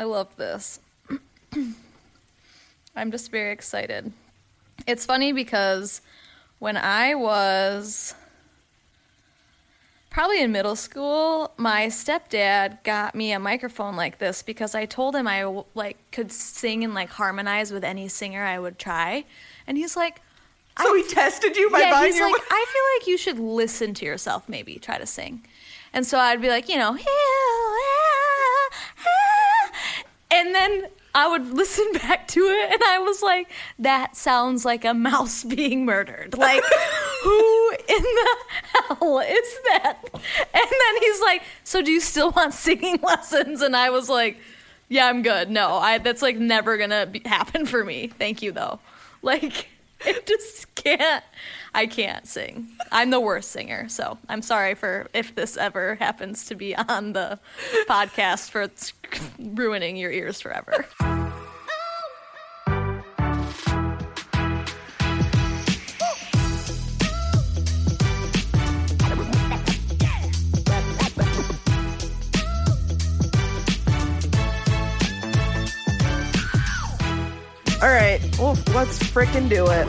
I love this. I'm just very excited. It's funny because when I was probably in middle school, my stepdad got me a microphone like this because I told him I like could sing and like harmonize with any singer I would try, and he's like, So I he tested you by yeah, buying he's your. like, I feel like you should listen to yourself. Maybe try to sing, and so I'd be like, you know, and then I would listen back to it, and I was like, that sounds like a mouse being murdered. Like, who in the hell is that? And then he's like, so do you still want singing lessons? And I was like, yeah, I'm good. No, I that's like never gonna be, happen for me. Thank you though. Like, it just can't. I can't sing. I'm the worst singer, so I'm sorry for if this ever happens to be on the podcast for ruining your ears forever. right, well, let's frickin' do it.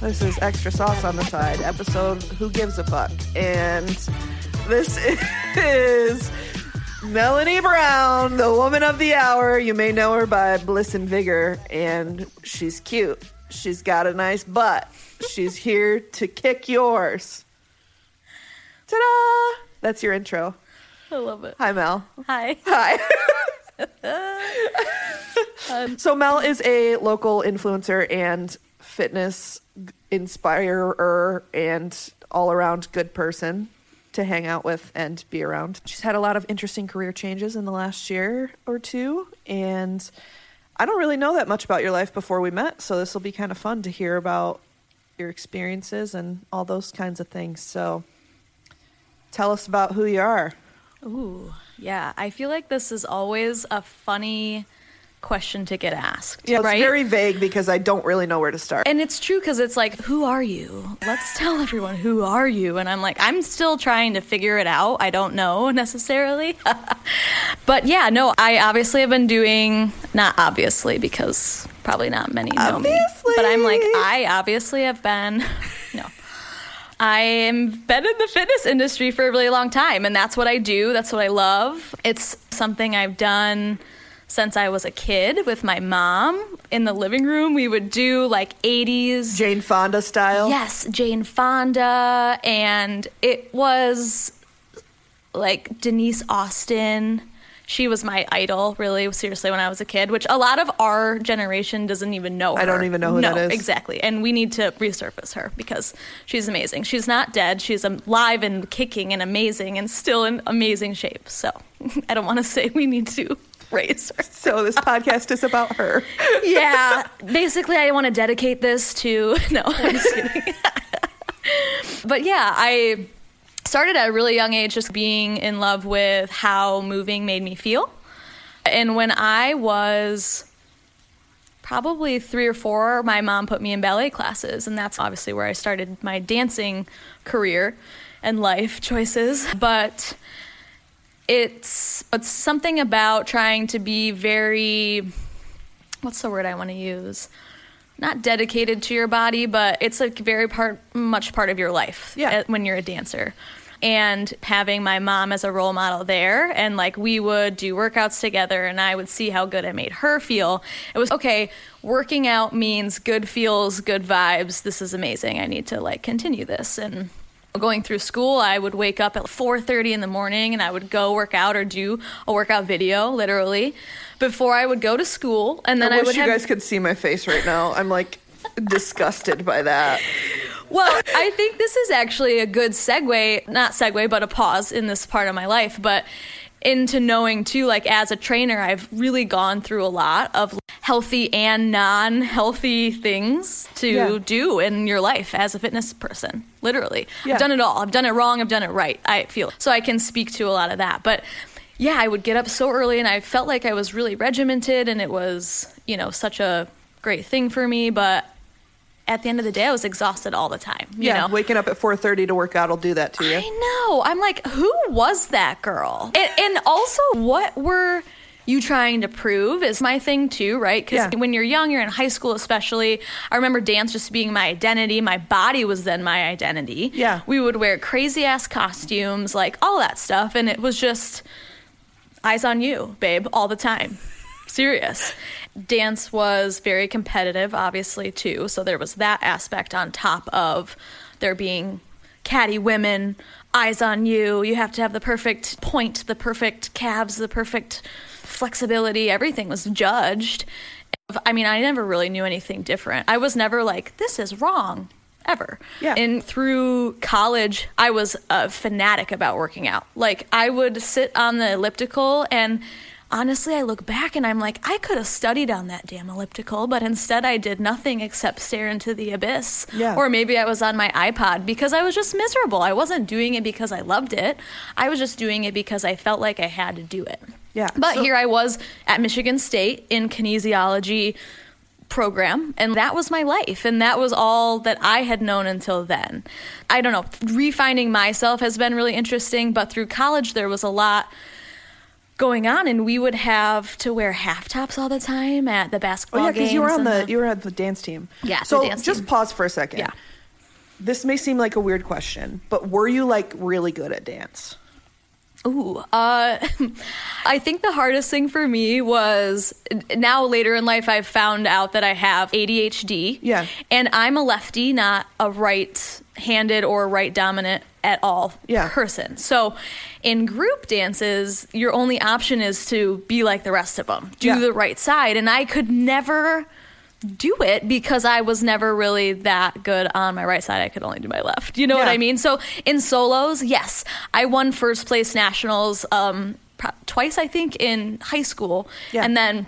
This is extra sauce on the side episode. Who gives a fuck? And this is Melanie Brown, the woman of the hour. You may know her by Bliss and Vigor, and she's cute. She's got a nice butt. She's here to kick yours. Ta-da! That's your intro. I love it. Hi, Mel. Hi. Hi. so Mel is a local influencer and fitness inspirer and all around good person to hang out with and be around. She's had a lot of interesting career changes in the last year or two and I don't really know that much about your life before we met, so this will be kind of fun to hear about your experiences and all those kinds of things. So tell us about who you are. Ooh, yeah. I feel like this is always a funny question to get asked. Yeah, it's right? very vague because I don't really know where to start. And it's true because it's like, who are you? Let's tell everyone who are you. And I'm like, I'm still trying to figure it out. I don't know necessarily. but yeah, no, I obviously have been doing, not obviously because probably not many know me. But I'm like, I obviously have been, no. I am been in the fitness industry for a really long time, and that's what I do. That's what I love. It's something I've done since I was a kid with my mom in the living room. We would do like 80s. Jane Fonda style. Yes, Jane Fonda, and it was like Denise Austin. She was my idol, really, seriously, when I was a kid, which a lot of our generation doesn't even know. Her. I don't even know who no, that is. Exactly. And we need to resurface her because she's amazing. She's not dead. She's alive and kicking and amazing and still in amazing shape. So I don't want to say we need to raise her. So this podcast is about her. yeah. Basically, I want to dedicate this to. No, I'm just kidding. but yeah, I started at a really young age just being in love with how moving made me feel. And when I was probably three or four, my mom put me in ballet classes. And that's obviously where I started my dancing career and life choices. But it's it's something about trying to be very what's the word I want to use? Not dedicated to your body, but it's like very part much part of your life Yeah. uh, when you're a dancer. And having my mom as a role model there, and like we would do workouts together, and I would see how good it made her feel. It was okay. Working out means good feels, good vibes. This is amazing. I need to like continue this. And going through school i would wake up at 4.30 in the morning and i would go work out or do a workout video literally before i would go to school and then I i, wish would you have guys could see my face right now. I'm like disgusted by that. well i think this is actually a good segue not segue but a pause in this part of my life but into knowing too like as a trainer i've really gone through a lot of healthy and non-healthy things to Yeah. do in your life as a fitness person literally Yeah. i've done it all i've done it wrong i've done it right i feel so i can speak to a lot of that but yeah i would get up so early and i felt like i was really regimented and it was you know such a great thing for me but at the end of the day i was exhausted all the time you yeah, know waking up at 4:30 to work out will do that to you. I know. I'm like, who was that girl? And, and also, what were you trying to prove is my thing too, right? Because Yeah. when you're young, you're in high school, especially. I remember dance just being my identity. My body was then my identity. Yeah. We would wear crazy ass costumes, like all that stuff. And it was just eyes on you, babe, all the time. Serious. Dance was very competitive, obviously, too. So there was that aspect on top of there being catty women, eyes on you. You have to have the perfect point, the perfect calves, the perfect flexibility. Everything was judged. I mean, I never really knew anything different. I was never like, this is wrong. Ever. Yeah. And through college, I was a fanatic about working out. Like, I would sit on the elliptical, and honestly, I look back and I'm like, I could have studied on that damn elliptical, but instead I did nothing except stare into the abyss. Yeah. Or maybe I was on my iPod because I was just miserable. I wasn't doing it because I loved it, I was just doing it because I felt like I had to do it. Yeah. But So- here I was at Michigan State in kinesiology program and that was my life and that was all that I had known until then. I don't know, refinding myself has been really interesting, but through college there was a lot going on and we would have to wear half tops all the time at the basketball. Oh yeah, because you were on and the you were at the dance team. Yeah, the So just team. pause for a second. Yeah. This may seem like a weird question, but were you like really good at dance? Ooh, uh, I think the hardest thing for me was now later in life I've found out that I have ADHD. Yeah. And I'm a lefty, not a right handed or right dominant at all Yeah. person. So in group dances, your only option is to be like the rest of them, do Yeah. the right side. And I could never do it because I was never really that good on my right side. I could only do my left. You know what I mean? So in solos, yes, I won first place nationals um, pro- twice, I think, in high school, Yeah. and then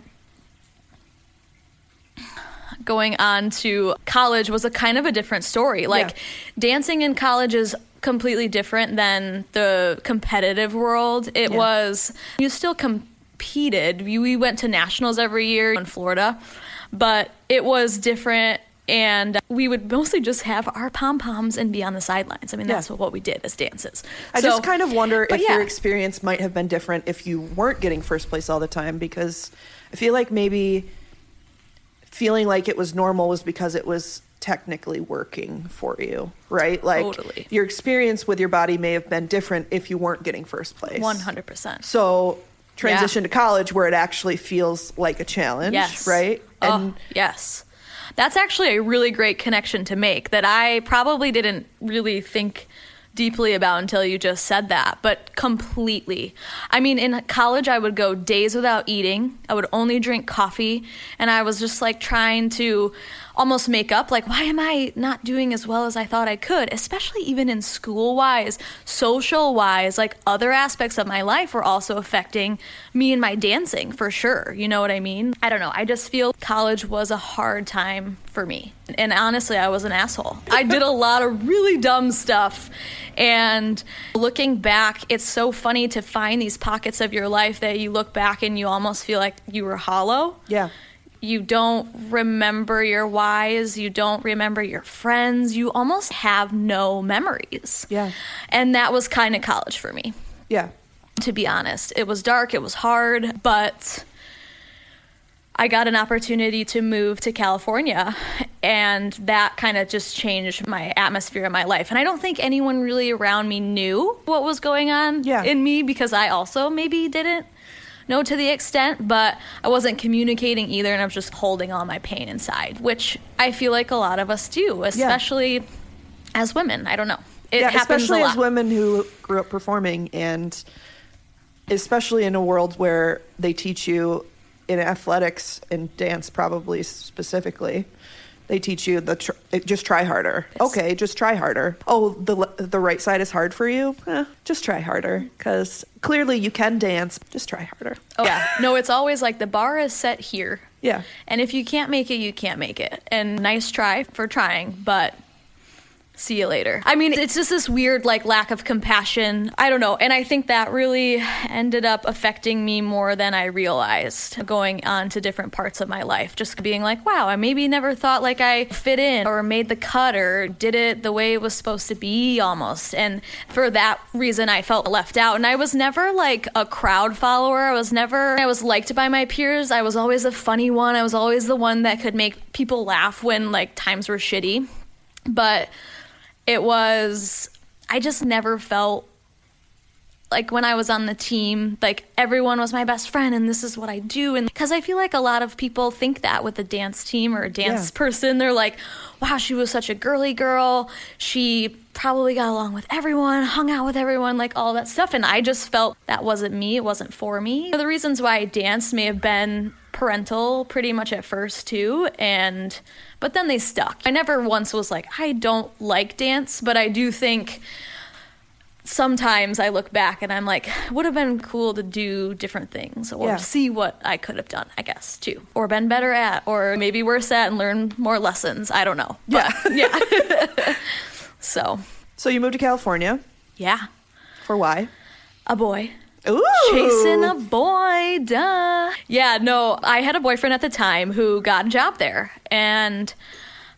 going on to college was a kind of a different story. Like Yeah. dancing in college is completely different than the competitive world. It Yeah. was you still competed. We we went to nationals every year in Florida, but it was different and we would mostly just have our pom poms and be on the sidelines. I mean, that's Yeah. what we did as dances. I So- just kind of wonder if yeah. your experience might have been different if you weren't getting first place all the time because I feel like maybe feeling like it was normal was because it was technically working for you, right? Like Totally. your experience with your body may have been different if you weren't getting first place. 100%. So transition Yeah. to college where it actually feels like a challenge, Yes. right? oh, yes. That's actually a really great connection to make that I probably didn't really think deeply about until you just said that, but completely. I mean, in college, I would go days without eating. I would only drink coffee, and I was just like trying to almost make up like why am i not doing as well as i thought i could? Especially even in school wise social wise like other aspects of my life were also affecting me and my dancing for sure. You know what i mean? I don't know. I just feel college was a hard time for me. And honestly i was an asshole. I did a lot of really dumb stuff. And looking back it's so funny to find these pockets of your life that you look back and you almost feel like you were hollow. Yeah. You don't remember your whys, you don't remember your friends, you almost have no memories. Yeah. And that was kind of college for me, Yeah. to be honest. It was dark, it was hard, but I got an opportunity to move to California, and that kind of just changed my atmosphere in my life. And I don't think anyone really around me knew what was going on Yeah. in me because I also maybe didn't know to the extent, but I wasn't communicating either, and I was just holding all my pain inside, which I feel like a lot of us do, especially as women. I don't know. It yeah, happens especially a lot. as women who grew up performing, and especially in a world where they teach you in athletics and dance, probably specifically, they teach you the tr- just try harder. Yes. Okay, just try harder. Oh, the the right side is hard for you. Eh, just try harder because clearly you can dance. Just try harder. Oh, yeah. No, it's always like the bar is set here. Yeah. And if you can't make it, you can't make it. And nice try for trying, but see you later. I mean, it's just this weird like lack of compassion. I don't know. And I think that really ended up affecting me more than I realized going on to different parts of my life. Just being like, wow, I maybe never thought like I fit in or made the cut or did it the way it was supposed to be almost. And for that reason, I felt left out. And I was never like a crowd follower. I was never, I was liked by my peers. I was always a funny one. I was always the one that could make people laugh when like times were shitty. But it was I just never felt like when I was on the team, like everyone was my best friend and this is what I do. And because I feel like a lot of people think that with a dance team or a dance Yeah. person, they're like, wow, she was such a girly girl. She probably got along with everyone, hung out with everyone, like all that stuff. And I just felt that wasn't me. It wasn't for me. The reasons why I danced may have been parental pretty much at first too and but then they stuck. I never once was like i don't like dance but i do think sometimes i look back and i'm like would have been cool to do different things or Yeah. see what i could have done i guess too or been better at or maybe worse at and learn more lessons i don't know. But, yeah. so. So you moved to California. Yeah. For why? a boy Ooh. chasing a boy, duh. Yeah, no, I had a boyfriend at the time who got a job there. And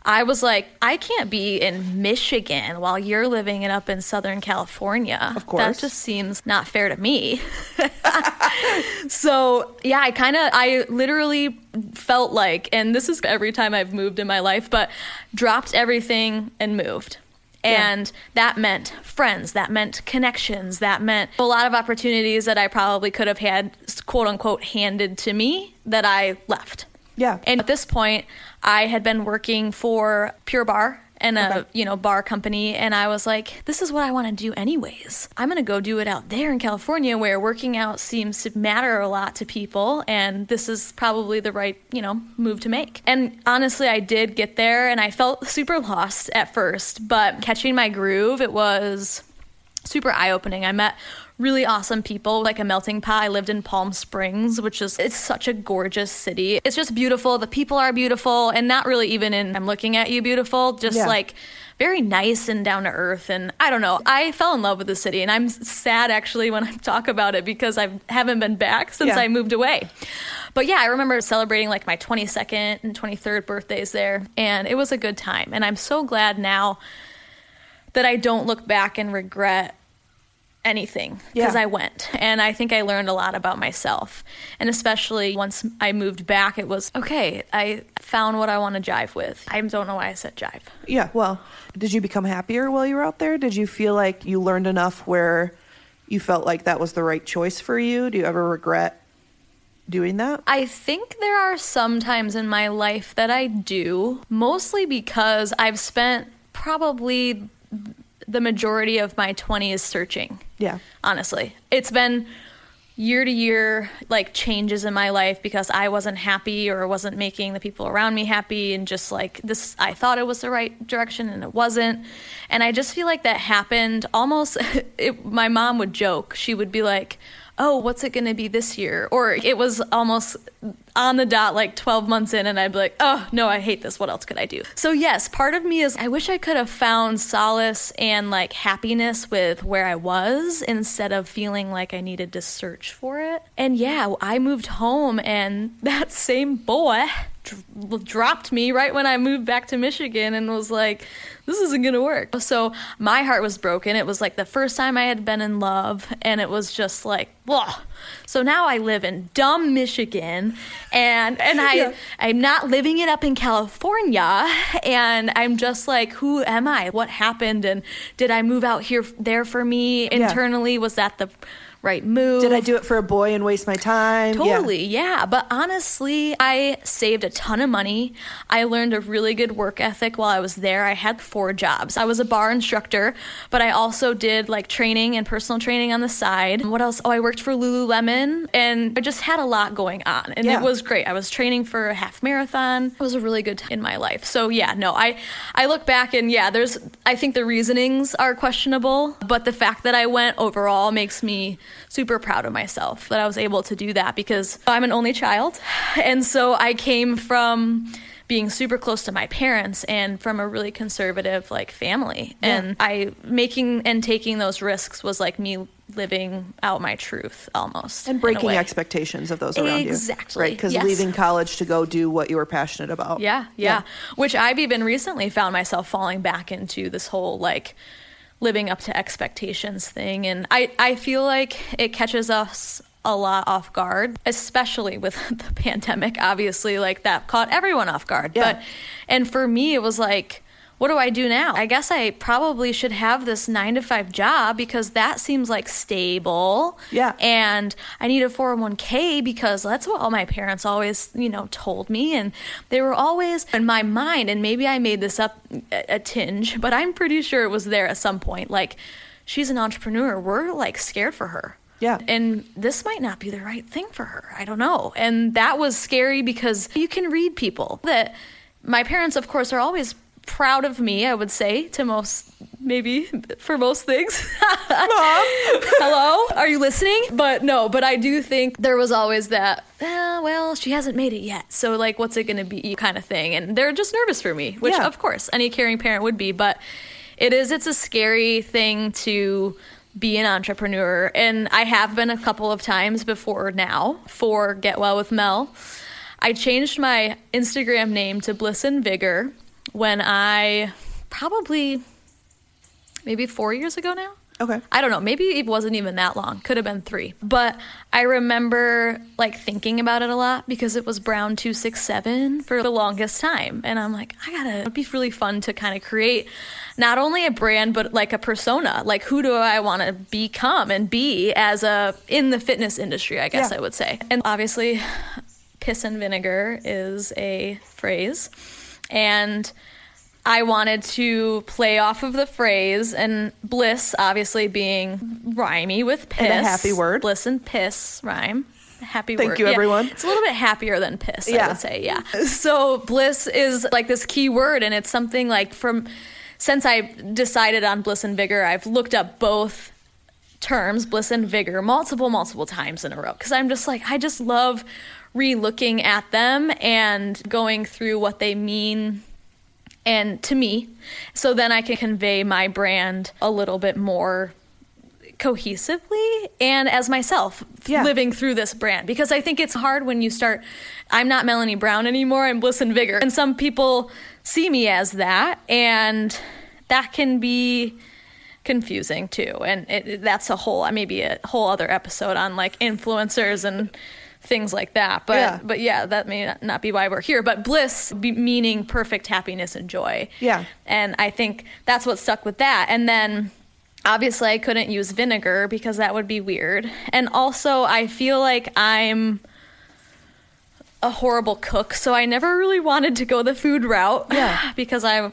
I was like, I can't be in Michigan while you're living it up in Southern California. Of course. That just seems not fair to me. so, yeah, I kind of, I literally felt like, and this is every time I've moved in my life, but dropped everything and moved. Yeah. And that meant friends, that meant connections, that meant a lot of opportunities that I probably could have had, quote unquote, handed to me that I left. Yeah. And at this point, I had been working for Pure Barre and a Okay. you know bar company, and I was like, this is what I want to do anyways. I'm gonna go do it out there in California, where working out seems to matter a lot to people, and this is probably the right you know move to make. And honestly, I did get there, and I felt super lost at first, but catching my groove, it was super eye opening. I met really awesome people, like a melting pot. I lived in Palm Springs, which is it's such a gorgeous city. It's just beautiful. The people are beautiful, and not really even in I'm looking at you beautiful, just Yeah. like very nice and down to earth. And I don't know. I fell in love with the city, and I'm sad actually when I talk about it because I haven't been back since Yeah. I moved away. But yeah, I remember celebrating like my 22nd and 23rd birthdays there, and it was a good time. And I'm so glad now that I don't look back and regret anything because Yeah. I went and I think I learned a lot about myself. And especially once I moved back, it was okay, I found what I want to jive with. I don't know why I said jive. Yeah. Well, did you become happier while you were out there? Did you feel like you learned enough where you felt like that was the right choice for you? Do you ever regret doing that? I think there are some times in my life that I do, mostly because I've spent probably the majority of my 20s searching. Yeah. honestly. It's been year to year like changes in my life because I wasn't happy or wasn't making the people around me happy and just like this I thought it was the right direction and it wasn't. And I just feel like that happened almost it, my mom would joke. She would be like, "Oh, what's it going to be this year?" Or it was almost on the dot like 12 months in and I'd be like, "Oh, no, I hate this. What else could I do?" So yes, part of me is I wish I could have found solace and like happiness with where I was instead of feeling like I needed to search for it. And yeah, I moved home and that same boy dropped me right when I moved back to Michigan and was like, this isn't gonna work. So my heart was broken. It was like the first time I had been in love, and it was just like, whoa. So now I live in dumb Michigan, and and I Yeah. I'm not living it up in California, and I'm just like, who am I? What happened? And did I move out here there for me internally? Was that the right move? Did I do it for a boy and waste my time? Yeah. Totally, yeah. But honestly, I saved a ton of money. I learned a really good work ethic while I was there. I had four jobs. I was a bar instructor, but I also did like training and personal training on the side. What else? Oh, I worked for Lululemon and I just had a lot going on. And Yeah. it was great. I was training for a half marathon. It was a really good time in my life. So yeah, no, I I look back and yeah, there's I think the reasonings are questionable, but the fact that I went overall makes me super proud of myself that I was able to do that because I'm an only child. And so I came from being super close to my parents and from a really conservative like family. Yeah. And I making and taking those risks was like me living out my truth almost. and breaking expectations of those around you. Exactly, Right. Because yes. leaving college to go do what you were passionate about. Yeah, yeah, Which I've even recently found myself falling back into this whole like living up to expectations thing. And I, I feel like it catches us a lot off guard, especially with the pandemic, obviously, like that caught everyone off guard. Yeah. But, and for me, it was like, what do I do now? I guess I probably should have this nine to five job because that seems like stable. Yeah. And I need a 401k because that's what all my parents always, you know, told me. And they were always in my mind. And maybe I made this up a, a tinge, but I'm pretty sure it was there at some point. Like, she's an entrepreneur. We're like scared for her. Yeah. And this might not be the right thing for her. I don't know. And that was scary because you can read people that my parents, of course, are always proud of me, I would say, to most, maybe for most things. Mom, Hello? Are you listening? But no, but I do think there was always that, "Ah, well, she hasn't made it yet. So, like, what's it going to be kind of thing. And they're just nervous for me, which, Yeah. of course, any caring parent would be. But it is, it's a scary thing to be an entrepreneur. And I have been a couple of times before now for Get Well with Mel. I changed my Instagram name to Bliss and Vigor when I probably maybe four years ago now. Okay. I don't know. Maybe it wasn't even that long. Could have been three. But I remember like thinking about it a lot because it was Brown 267 for the longest time. And I'm like, I gotta, it'd be really fun to kind of create not only a brand, but like a persona. Like, who do I want to become and be as a, in the fitness industry, I guess Yeah. I would say. And obviously, piss and vinegar is a phrase. And I wanted to play off of the phrase and bliss obviously being rhymey with piss. And a happy word. Bliss and piss rhyme. Happy Thank word. you, Yeah. everyone. It's a little bit happier than piss, I would say. Yeah. So bliss is like this key word and it's something like from since I decided on bliss and vigor, I've looked up both terms, bliss and vigor, multiple, multiple times in a row. Because I'm just like, I just love re looking at them and going through what they mean and to me. So then I can convey my brand a little bit more cohesively and as myself Yeah. living through this brand because I think it's hard when you start I'm not Melanie Brown anymore I'm Bliss and Vigor and some people see me as that and that can be confusing too and it, it- that's a whole maybe a whole other episode on like influencers and things like that but Yeah. but yeah that may not- be why we're here but bliss be meaning perfect happiness and joy Yeah. and I think that's what stuck with that. And then obviously I couldn't use vinegar because that would be weird. And also I feel like I'm a horrible cook, so I never really wanted to go the food route. Yeah. because I'm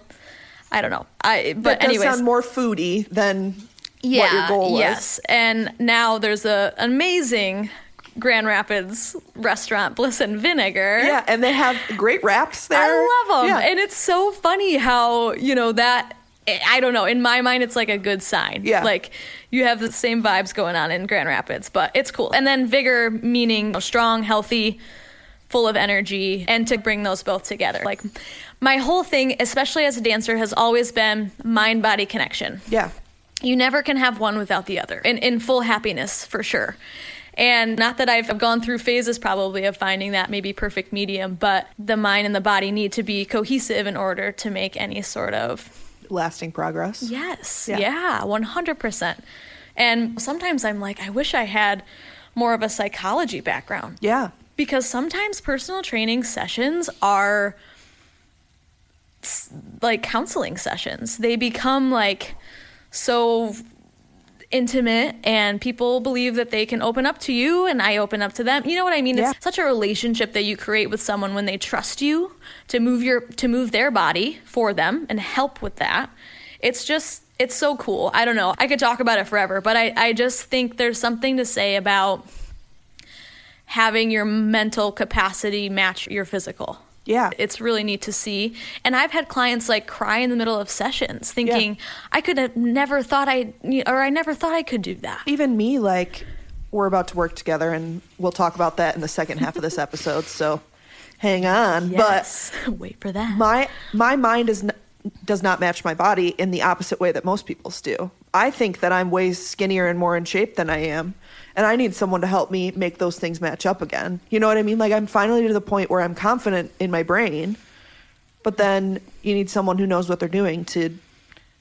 I don't know. I That but does anyways sound more foodie than yeah, what your goal was. yes. And now there's a amazing Grand Rapids restaurant, Bliss and Vinegar. Yeah, and they have great wraps there. I love them. Yeah. And it's so funny how, you know, that, I don't know, in my mind, it's like a good sign. Yeah. Like you have the same vibes going on in Grand Rapids, but it's cool. And then vigor, meaning you know, strong, healthy, full of energy, and to bring those both together. Like my whole thing, especially as a dancer, has always been mind body connection yeah. you never can have one without the other in, in full happiness for sure and not that i've gone through phases probably of finding that maybe perfect medium but the mind and the body need to be cohesive in order to make any sort of Lasting progress. yes Yeah. yeah, 100% and sometimes i'm like i wish i had more of a psychology background Yeah. because sometimes personal training sessions are like counseling sessions. They become like so intimate and people believe that they can open up to you and I open up to them. You know what I mean? Yeah. It's such a relationship that you create with someone when they trust you to move your to move their body for them and help with that. It's just it's so cool. I don't know. I could talk about it forever, but I, I just think there's something to say about having your mental capacity match your physical. Yeah. It's really neat to see. And I've had clients like cry in the middle of sessions thinking, I could have never thought I, or I never thought I could do that. Even me, like, we're about to work together, and we'll talk about that in the second half of this episode. So hang on. Yes. Wait for that. My my mind is n- does not match my body in the opposite way that most people's do. I think that I'm way skinnier and more in shape than I am. And I need someone to help me make those things match up again. You know what I mean? Like I'm finally to the point where I'm confident in my brain, but then you need someone who knows what they're doing to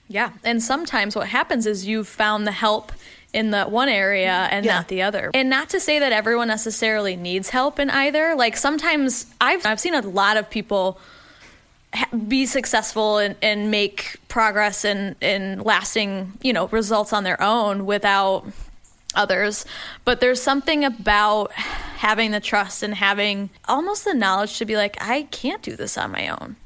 Yeah. And sometimes what happens is you've found the help in that one area and Yeah. not the other. And not to say that everyone necessarily needs help in either. Like sometimes I've I've seen a lot of people be successful and, and make progress and, and lasting, you know, results on their own without others. But there's something about having the trust and having almost the knowledge to be like, I can't do this on my own.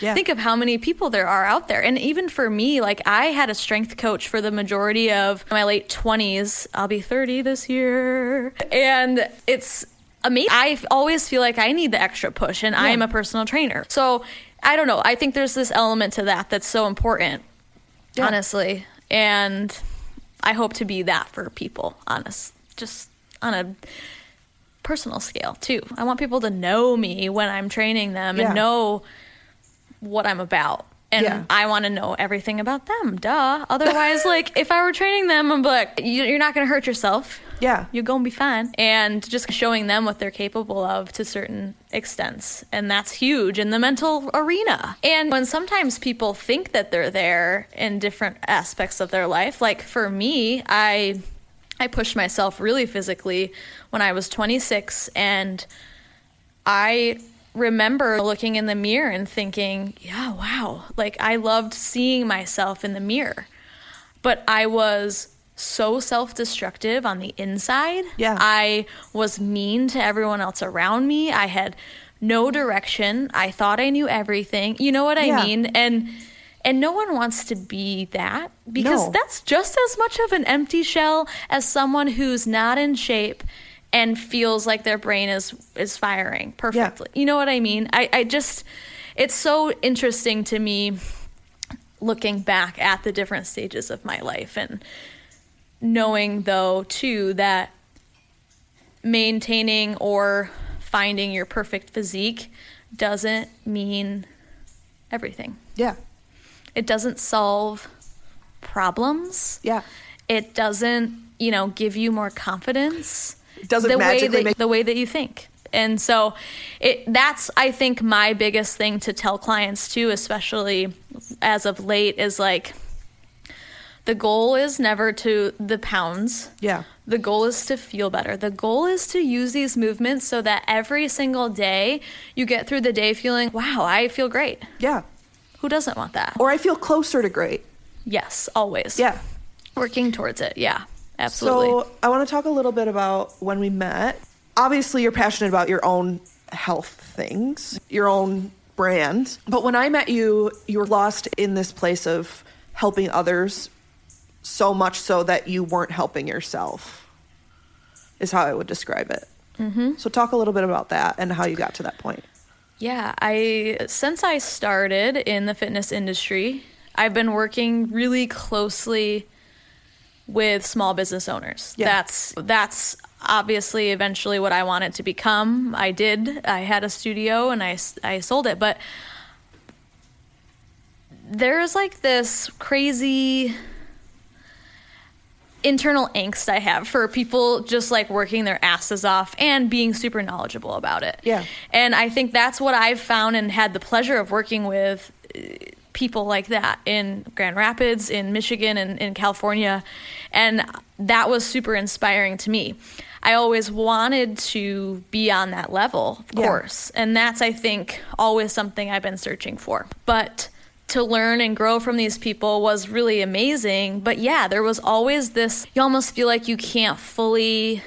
Yeah. Think of how many people there are out there. And even for me, like I had a strength coach for the majority of my late 20s. I'll be 30 this year. And it's amazing. I always feel like I need the extra push, and I'm a personal trainer. So I don't know. I think there's this element to that that's so important, Yeah. honestly. And I hope to be that for people, honest. Just on a personal scale, too. I want people to know me when I'm training them Yeah. and know what I'm about. And Yeah. I want to know everything about them. Duh. Otherwise, like, if I were training them, I'm like, you- you're not going to hurt yourself. Yeah. You're going to be fine. And just showing them what they're capable of to certain extents. And that's huge in the mental arena. And when sometimes people think that they're there in different aspects of their life, like for me, I. I pushed myself really physically when I was 26 and I remember looking in the mirror and thinking, yeah, wow. Like I loved seeing myself in the mirror. But I was so self-destructive on the inside. Yeah. I was mean to everyone else around me. I had no direction. I thought I knew everything. You know what I Yeah. mean? And and no one wants to be that because No. that's just as much of an empty shell as someone who's not in shape and feels like their brain is is firing perfectly. Yeah. You know what I mean? I, I just it's so interesting to me looking back at the different stages of my life and knowing though too that maintaining or finding your perfect physique doesn't mean everything. Yeah. It doesn't solve problems. Yeah. It doesn't, you know, give you more confidence. It doesn't the way magically that, make- the way that you think. And so it that's I think my biggest thing to tell clients too, especially as of late, is like the goal is never to the pounds. Yeah. The goal is to feel better. The goal is to use these movements so that every single day you get through the day feeling, wow, I feel great. Yeah. Who doesn't want that? Or I feel closer to great. Yes, always. Yeah. Working towards it. Yeah, absolutely. So I want to talk a little bit about when we met. Obviously, you're passionate about your own health things, your own brand. But when I met you, you were lost in this place of helping others so much so that you weren't helping yourself, is how I would describe it. Mm-hmm. So, talk a little bit about that and how you got to that point. Yeah, I since I started in the fitness industry, I've been working really closely with small business owners. Yeah. That's that's obviously eventually what I wanted to become. I did. I had a studio and I I sold it, but there's like this crazy internal angst I have for people just like working their asses off and being super knowledgeable about it. Yeah. And I think that's what I've found and had the pleasure of working with uh, people like that in Grand Rapids, in Michigan, and in California. And that was super inspiring to me. I always wanted to be on that level, of Yeah. course. And that's, I think, always something I've been searching for. But to learn and grow from these people was really amazing. But yeah, there was always this, you almost feel like you can't fully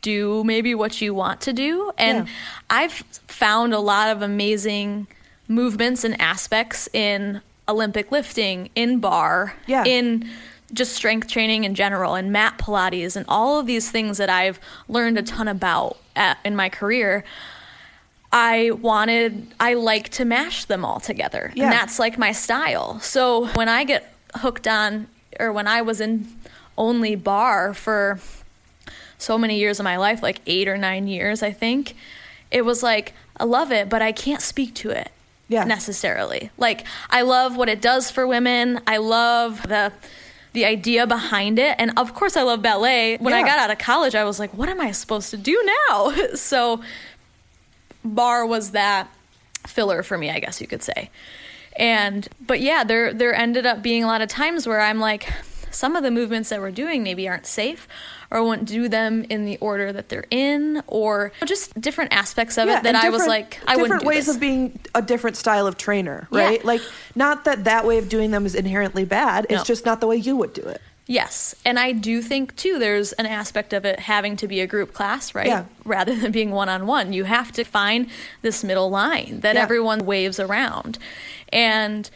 do maybe what you want to do. And Yeah. I've found a lot of amazing movements and aspects in Olympic lifting, in bar, Yeah. in just strength training in general, and mat Pilates, and all of these things that I've learned a ton about at, in my career. I wanted, I like to mash them all together. Yeah. And that's like my style. So when I get hooked on, or when I was in only bar for so many years of my life, like eight or nine years, I think, it was like I love it, but I can't speak to it Yeah. necessarily. Like I love what it does for women. I love the the idea behind it, and of course I love ballet. When I got out of college, I was like, what am I supposed to do now? so bar was that filler for me, I guess you could say. And but yeah, there there ended up being a lot of times where I'm like, some of the movements that we're doing maybe aren't safe, or I wouldn't do them in the order that they're in, or just different aspects of it that I was like, I wouldn't do ways this. of being a different style of trainer, Yeah. right? Like, not that that way of doing them is inherently bad. It's No. just not the way you would do it. Yes, and I do think too there's an aspect of it having to be a group class, right? Yeah. Rather than being one on one. You have to find this middle line that Yeah. everyone waves around. And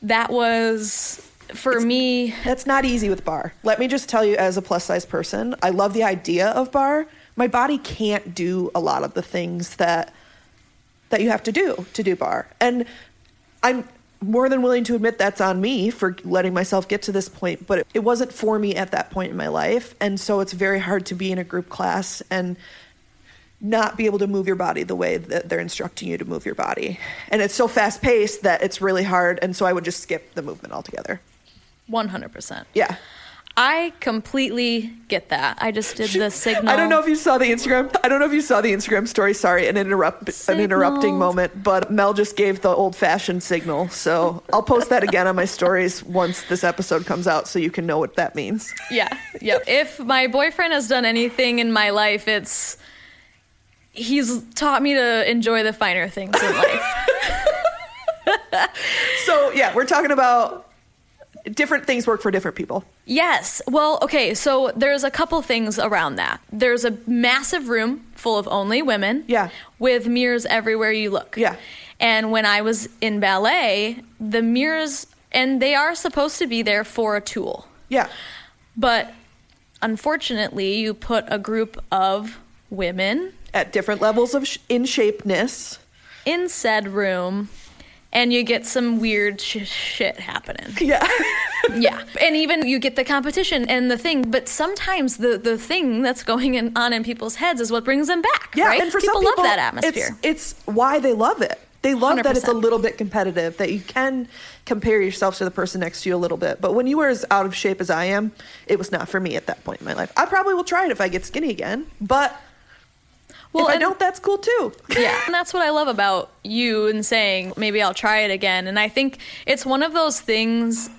that was for me That's not easy with bar. Let me just tell you, as a plus size person, I love the idea of bar. My body can't do a lot of the things that that you have to do to do bar, and I'm more than willing to admit that's on me for letting myself get to this point. But it, wasn't for me at that point in my life, and so it's very hard to be in a group class and not be able to move your body the way that they're instructing you to move your body. And it's so fast paced that it's really hard, and so I would just skip the movement altogether. 100%. Yeah. I completely get that. I just did the signal. I don't know if you saw the Instagram. I don't know if you saw the Instagram story. Sorry, an interrupt, an interrupting moment. But Mel just gave the old-fashioned signal, so I'll post that again on my stories once this episode comes out, so you can know what that means. Yeah. Yep. if my boyfriend has done anything in my life, it's he's taught me to enjoy the finer things in life. So yeah, we're talking about different things work for different people. Yes. Well, okay, so there's a couple things around that. There's a massive room full of only women. Yeah. With mirrors everywhere you look. Yeah. And when I was in ballet, the mirrors and they are supposed to be there for a tool. Yeah, But unfortunately, you put a group of women at different levels of sh- in shapeness. in said room and you get some weird sh- shit happening. Yeah, yeah and even you get the competition and the thing but sometimes the the thing that's going in, on in people's heads is what brings them back yeah. right And for people, some people, love that atmosphere It's, it's why they love it. They love that it's a little bit competitive, that you can compare yourself to the person next to you a little bit. But when you were as out of shape as I am, it was not for me at that point in my life. I probably will try it if I get skinny again, but Well, if I don't, that's cool too. yeah. And that's what i love about you and saying maybe i'll try it again. And i think it's one of those things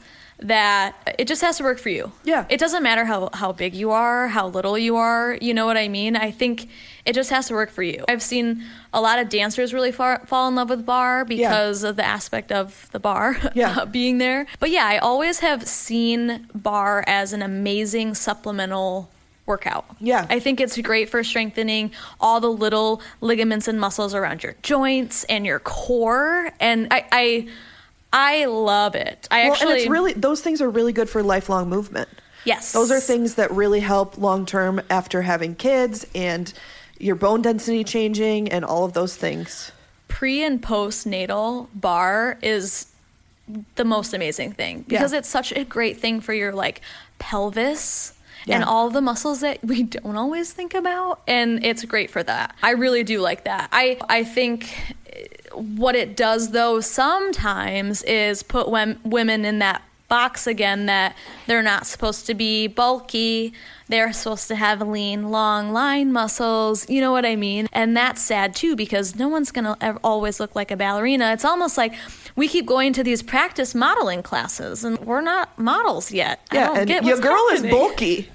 that it just has to work for you. Yeah. it doesn't matter how, how big you are how little you are you know what i mean? I think it just has to work for you. I've seen a lot of dancers really far, fall in love with bar because of the aspect of the bar Yeah. being there. But yeah i always have seen bar as an amazing supplemental workout Yeah. i think it's great for strengthening all the little ligaments and muscles around your joints and your core and i i, I love it i well, actually and it's really those things are really good for lifelong movement. yes Those are things that really help long term after having kids and your bone density changing and all of those things. pre and post natal bar is the most amazing thing because Yeah. it's such a great thing for your like pelvis and all the muscles that we don't always think about and it's great for that. I really do like that. I I think what it does though sometimes is put wem- women in that box again that they're not supposed to be bulky. They're supposed to have lean, long line muscles. You know what I mean? And that's sad too because no one's going to always look like a ballerina. It's almost like we keep going to these practice modeling classes and we're not models yet. Yeah, and your girl is bulky.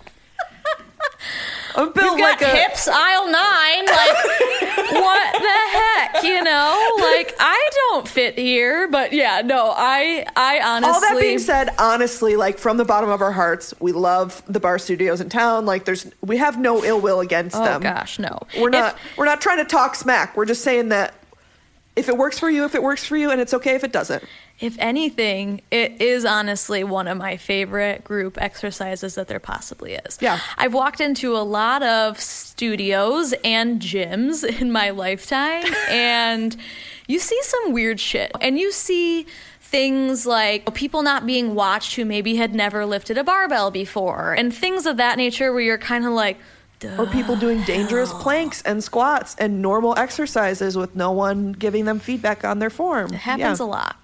I'm built got like a hips aisle nine. Like, what the heck? You know, like I don't fit here. But yeah, no, I, I honestly. All that being said, honestly, like from the bottom of our hearts, we love the bar studios in town. Like, there's we have no ill will against them. oh them. gosh, no. We're If- not we're not trying to talk smack. We're just saying that if it works for you, if it works for you, and it's okay if it doesn't. If anything, it is honestly one of my favorite group exercises that there possibly is. Yeah. I've walked into a lot of studios and gyms in my lifetime, and you see some weird shit. And you see things like people not being watched who maybe had never lifted a barbell before, and things of that nature where you're kind of like, or people doing dangerous planks and squats and normal exercises with no one giving them feedback on their form. It happens a lot.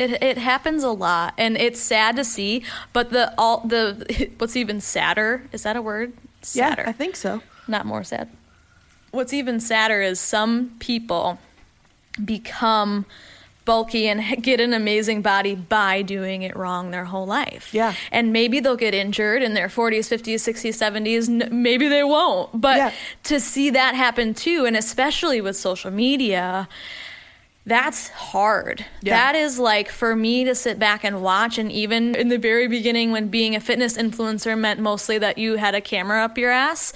It, it happens a lot, and it's sad to see. But the all the what's even sadder is that a word? Sadder. Yeah, I think so. Not more sad. What's even sadder is some people become bulky and get an amazing body by doing it wrong their whole life. Yeah. And maybe they'll get injured in their 40s, 50s, 60s, 70s. N- maybe they won't. But Yeah. to see that happen too, and especially with social media, that's hard. Yeah. That is like for me to sit back and watch. And even in the very beginning, when being a fitness influencer meant mostly that you had a camera up your ass,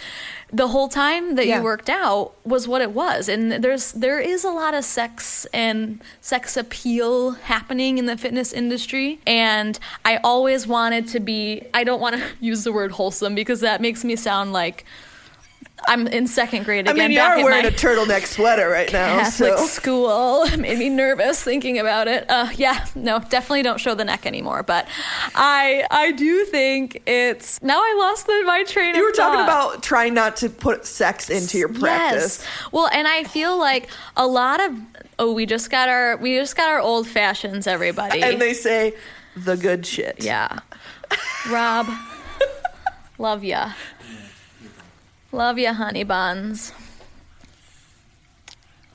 the whole time that Yeah. you worked out was what it was. And there's there is a lot of sex and sex appeal happening in the fitness industry. And I always wanted to be. I don't want to use the word wholesome because that makes me sound like. I'm in second grade again. I mean, you are wearing a turtleneck sweater right now, Catholic so school made me nervous thinking about it. Uh, yeah, no, definitely don't show the neck anymore. But I, I do think it's now I lost the, my train. you were talking about trying not to put sex into your practice. Yes. Well, and I feel like a lot of oh, we just got our we just got our old fashions, everybody. And they say the good shit. yeah, Rob, love ya, love ya, honey buns.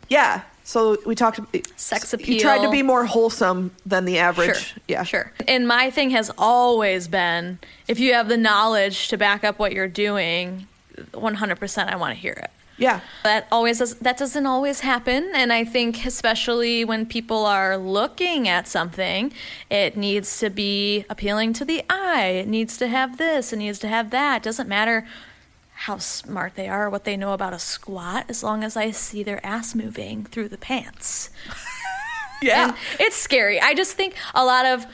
Yeah. So we talked Sex appeal. You tried to be more wholesome than the average. Sure. Yeah. Sure. And my thing has always been if you have the knowledge to back up what you're doing, 100% I want to hear it. Yeah. That always does, that doesn't always happen and I think especially when people are looking at something, it needs to be appealing to the eye. It needs to have this, it needs to have that. It doesn't matter how smart they are what they know about a squat as long as I see their ass moving through the pants. Yeah. And it's scary. I just think a lot of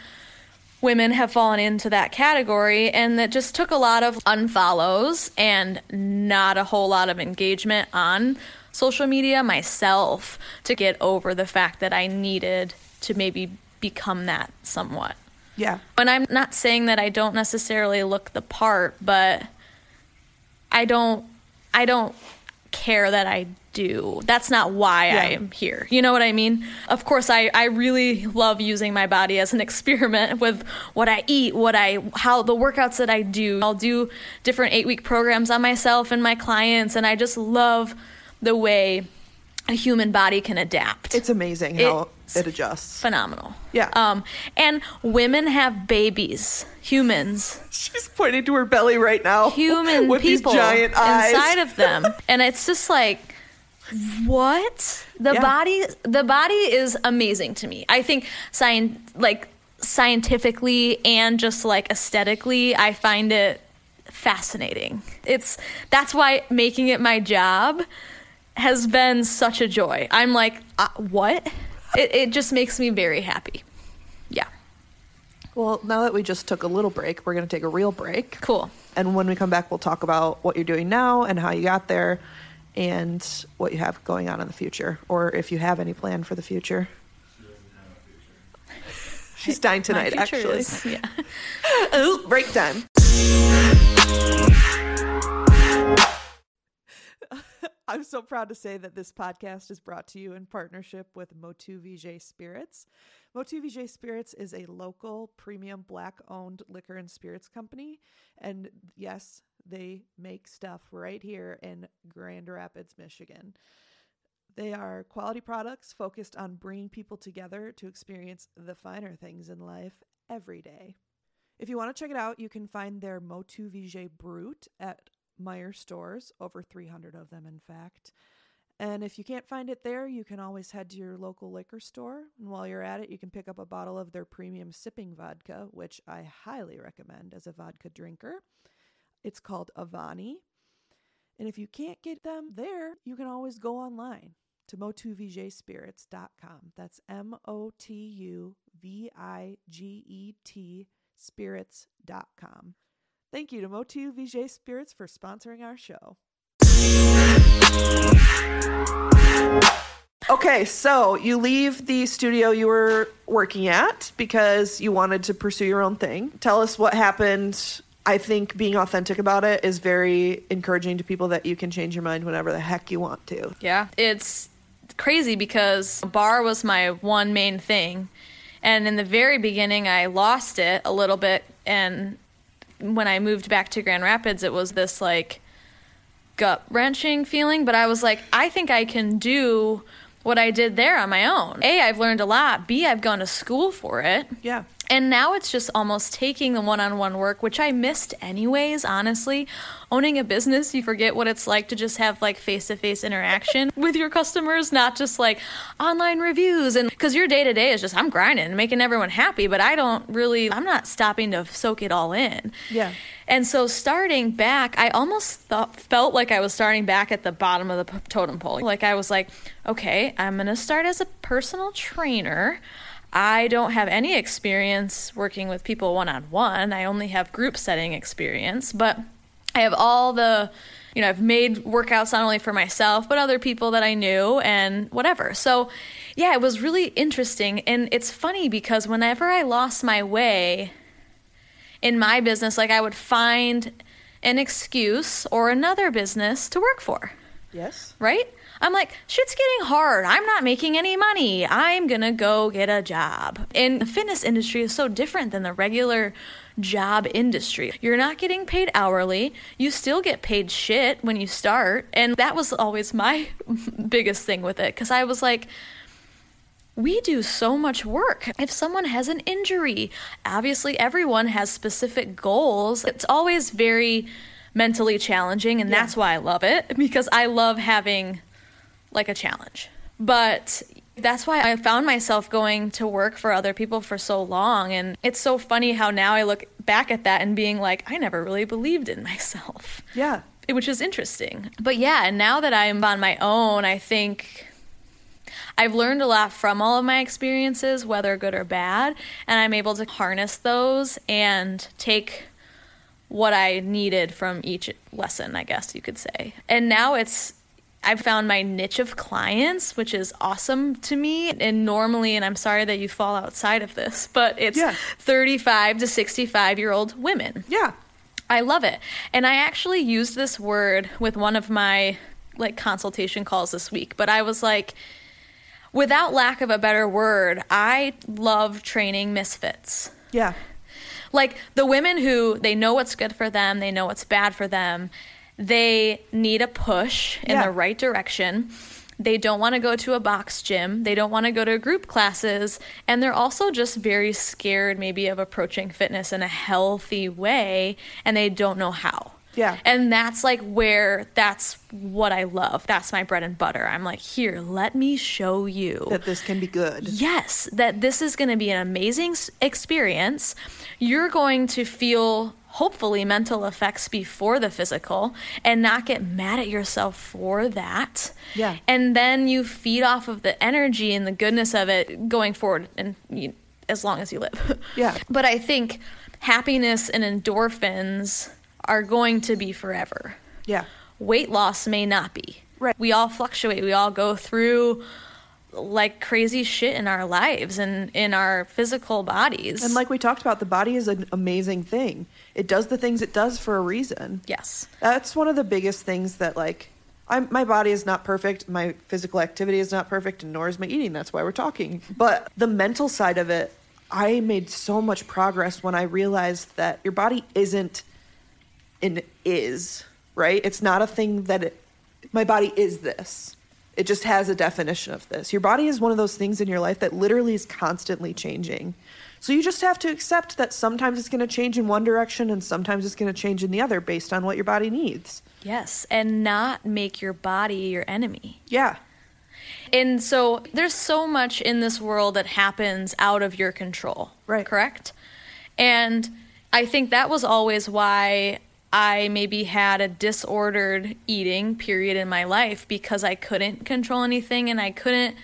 women have fallen into that category and that just took a lot of unfollows and not a whole lot of engagement on social media myself to get over the fact that I needed to maybe become that somewhat. yeah. And I'm not saying that I don't necessarily look the part, but I don't I don't care that I do. That's not why Yeah. I am here. You know what I mean? Of course I I really love using my body as an experiment with what I eat, what I how the workouts that I do. I'll do different 8-week programs on myself and my clients and I just love the way a human body can adapt It's amazing how It's it adjusts. phenomenal. Yeah. Um, and women have babies, humans, She's pointing to her belly right now. human with people these giant eyes. inside of them, and it's just like, what? The Yeah. body, the body is amazing to me. I think science, like scientifically and just like aesthetically, I find it fascinating. It's that's why making it my job has been such a joy. I'm like, uh, what? It, it just makes me very happy. Yeah, Well, now that we just took a little break, we're going to take a real break. cool. And when we come back, we'll talk about what you're doing now and how you got there and what you have going on in the future, or if you have any plan for the future. She's dying tonight, actually. is- yeah. oh, break time. I'm so proud to say that this podcast is brought to you in partnership with Motu Viget Spirits. Motu Viget Spirits is a local premium black owned liquor and spirits company. And yes, they make stuff right here in Grand Rapids, Michigan. They are quality products focused on bringing people together to experience the finer things in life every day. If you want to check it out, you can find their Motu Viget Brut at Meijer stores, over 300 of them, in fact. And if you can't find it there, you can always head to your local liquor store. And while you're at it, you can pick up a bottle of their premium sipping vodka, which I highly recommend as a vodka drinker. It's called Avani. And if you can't get them there, you can always go online to motuvigetspirits.com. That's M O T U V I G E T spirits.com. Thank you to Motu Viget Spirits for sponsoring our show. Okay, so you leave the studio you were working at because you wanted to pursue your own thing. Tell us what happened I think being authentic about it is very encouraging to people that you can change your mind whenever the heck you want to. Yeah. It's crazy because barre was my one main thing. And in the very beginning, I lost it a little bit. And when I moved back to Grand Rapids, it was this like gut wrenching feeling. But I was like, I think I can do what I did there on my own. A, I've learned a lot. B, I've gone to school for it. Yeah. And now it's just almost taking the one on one work, which I missed anyways, honestly. Owning a business, you forget what it's like to just have like face to face interaction with your customers, not just like online reviews. And because your day to day is just, I'm grinding, making everyone happy, but I don't really, I'm not stopping to soak it all in. Yeah. And so starting back, I almost thought, felt like I was starting back at the bottom of the totem pole. Like I was like, okay, I'm going to start as a personal trainer. I don't have any experience working with people one on one. I only have group setting experience, but I have all the, you know, I've made workouts not only for myself, but other people that I knew and whatever. So, yeah, it was really interesting. And it's funny because whenever I lost my way in my business, like I would find an excuse or another business to work for Yes. right? I'm like, shit's getting hard. I'm not making any money. I'm gonna go get a job. And the fitness industry is so different than the regular job industry. You're not getting paid hourly. You still get paid shit when you start. And that was always my biggest thing with it because I was like, we do so much work. If someone has an injury, obviously everyone has specific goals. It's always very mentally challenging, and Yeah. that's why I love it because I love having like a challenge. But that's why I found myself going to work for other people for so long. And it's so funny how now I look back at that and being like, I never really believed in myself Yeah. which is interesting. But yeah, and now that I'm on my own, I think I've learned a lot from all of my experiences, whether good or bad, and I'm able to harness those and take what I needed from each lesson, I guess you could say. And now it's I've found my niche of clients, which is awesome to me. And normally, and I'm sorry that you fall outside of this, but it's Yeah. 35 to 65 year old women. Yeah. I love it. And I actually used this word with one of my like consultation calls this week, but I was like without lack of a better word, I love training misfits. Yeah. Like the women who they know what's good for them, they know what's bad for them. They need a push in Yeah. the right direction. They don't want to go to a box gym. They don't want to go to group classes. And they're also just very scared, maybe, of approaching fitness in a healthy way, and they don't know how. Yeah. And that's like where that's what I love. That's my bread and butter. I'm like, here, let me show you That this can be good. yes, that this is going to be an amazing experience. You're going to feel hopefully mental effects before the physical and not get mad at yourself for that. Yeah. And then you feed off of the energy and the goodness of it going forward and you, as long as you live. Yeah. But I think happiness and endorphins are going to be forever Yeah. weight loss may not be. Right. We all fluctuate. We all go through like crazy shit in our lives and in our physical bodies. And like we talked about, the body is an amazing thing. It does the things it does for a reason. yes. That's one of the biggest things that like I'm, my body is not perfect, my physical activity is not perfect, and nor is my eating. That's why we're talking. But the mental side of it, I made so much progress when I realized that your body isn't an is, right? It's not a thing that it, my body is this. It just has a definition of this. Your body is one of those things in your life that literally is constantly changing. So you just have to accept that sometimes it's going to change in one direction and sometimes it's going to change in the other based on what your body needs. Yes. And not make your body your enemy. Yeah. And so there's so much in this world that happens out of your control. Right. Correct? And I think that was always why I maybe had a disordered eating period in my life because I couldn't control anything and I couldn't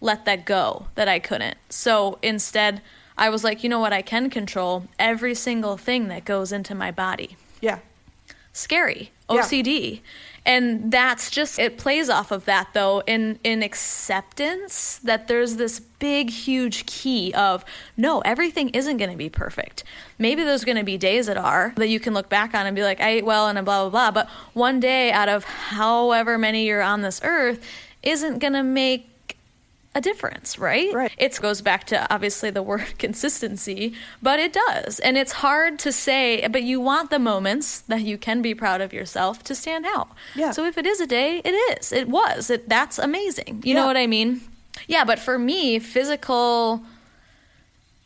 let that go that I couldn't. So instead, I was like, you know what? I can control every single thing that goes into my body Yeah. scary Yeah. And that's just it plays off of that though in in acceptance that there's this big huge key of no, everything isn't going to be perfect. Maybe there's going to be days that are that you can look back on and be like, I ate well and blah blah blah, but one day out of however many you're on this earth isn't going to make a difference, right? Right. It goes back to obviously the word consistency, but it does. And it's hard to say, but you want the moments that you can be proud of yourself to stand out. Yeah. So if it is a day, it is. It was. It that's amazing. You Yeah. know what I mean? Yeah, but for me, physical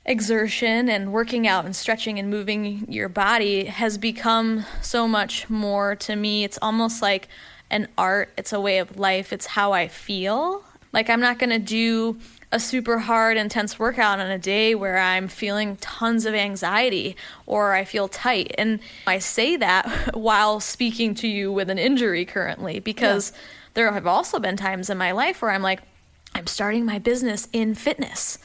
exertion and working out and stretching and moving your body has become so much more to me. It's almost like an art, it's a way of life, it's how I feel. Like, I'm not going to do a super hard, intense workout on a day where I'm feeling tons of anxiety or I feel tight. And I say that while speaking to you with an injury currently because there have also been times in my life where I'm like, I'm starting my business in fitness.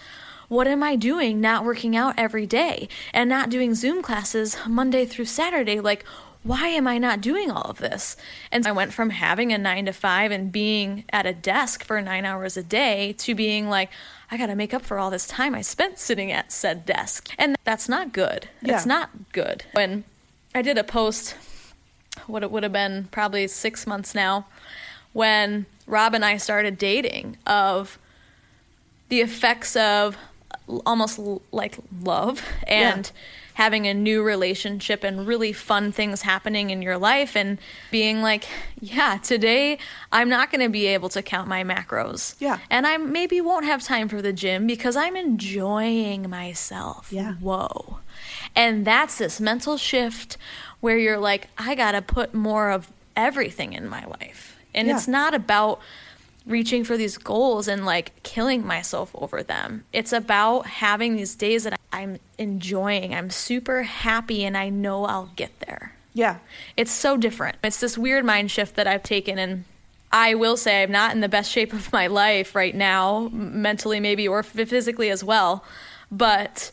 What am I doing not working out every day and not doing Zoom classes Monday through Saturday? Like, why am I not doing all of this? And I went from having a nine to five and being at a desk for nine hours a day to being like, I got to make up for all this time I spent sitting at said desk. And that's not good. Yeah. It's not good. When I did a post, what it would have been probably six months now, when Rob and I started dating, of the effects of almost l- like love and Yeah. Having a new relationship and really fun things happening in your life and being like, yeah, today I'm not going to be able to count my macros. Yeah. And I maybe won't have time for the gym because I'm enjoying myself. Yeah. Whoa. And that's this mental shift where you're like, I got to put more of everything in my life. And Yeah. it's not about reaching for these goals and like killing myself over them. It's about having these days that I'm enjoying. I'm super happy and I know I'll get there. Yeah. It's so different. It's this weird mind shift that I've taken and I will say I'm not in the best shape of my life right now, mentally maybe or physically as well, but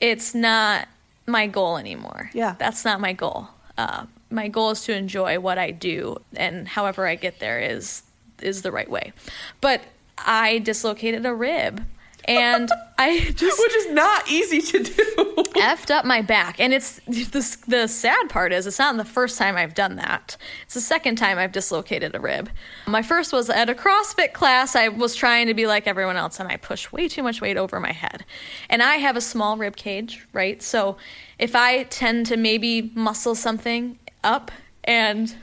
it's not my goal anymore. Yeah. That's not my goal. Uh, my goal is to enjoy what I do and however I get there is is the right way. But I dislocated a rib and I just Which is not easy to do. effed up my back. And it's the, the sad part is it's not the first time I've done that. It's the second time I've dislocated a rib. My first was at a CrossFit class. I was trying to be like everyone else and I pushed way too much weight over my head. And I have a small rib cage, right? So if I tend to maybe muscle something up and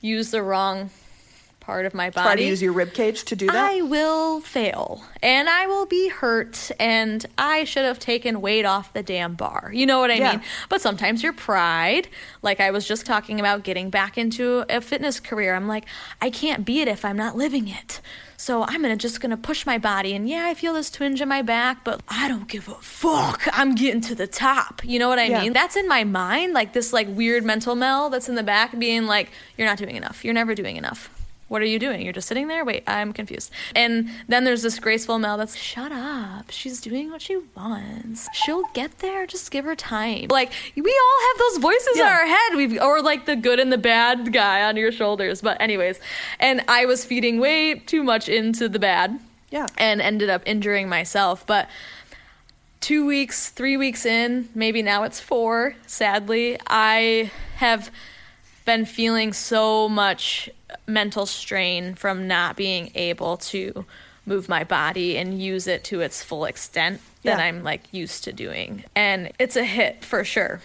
use the wrong part of my body Try to use your rib cage to do that. I will fail and I will be hurt and I should have taken weight off the damn bar. You know what I Yeah. mean? But sometimes your pride, like I was just talking about getting back into a fitness career, I'm like, I can't be it if I'm not living it. So I'm gonna just gonna push my body and yeah, I feel this twinge in my back, but I don't give a fuck. I'm getting to the top. You know what I Yeah. mean? That's in my mind, like this like weird mental mel that's in the back being like, You're not doing enough. You're never doing enough. What are you doing? You're just sitting there? Wait, I'm confused. And then there's this graceful Mel that's, shut up. She's doing what she wants. She'll get there. Just give her time. Like, we all have those voices in our head. We've, or like the good and the bad guy on your shoulders. But, anyways, and I was feeding way too much into the bad yeah. and ended up injuring myself. But two weeks, three weeks in, maybe now it's four, sadly, I have been feeling so much mental strain from not being able to move my body and use it to its full extent that Yeah. I'm like used to doing. And it's a hit for sure.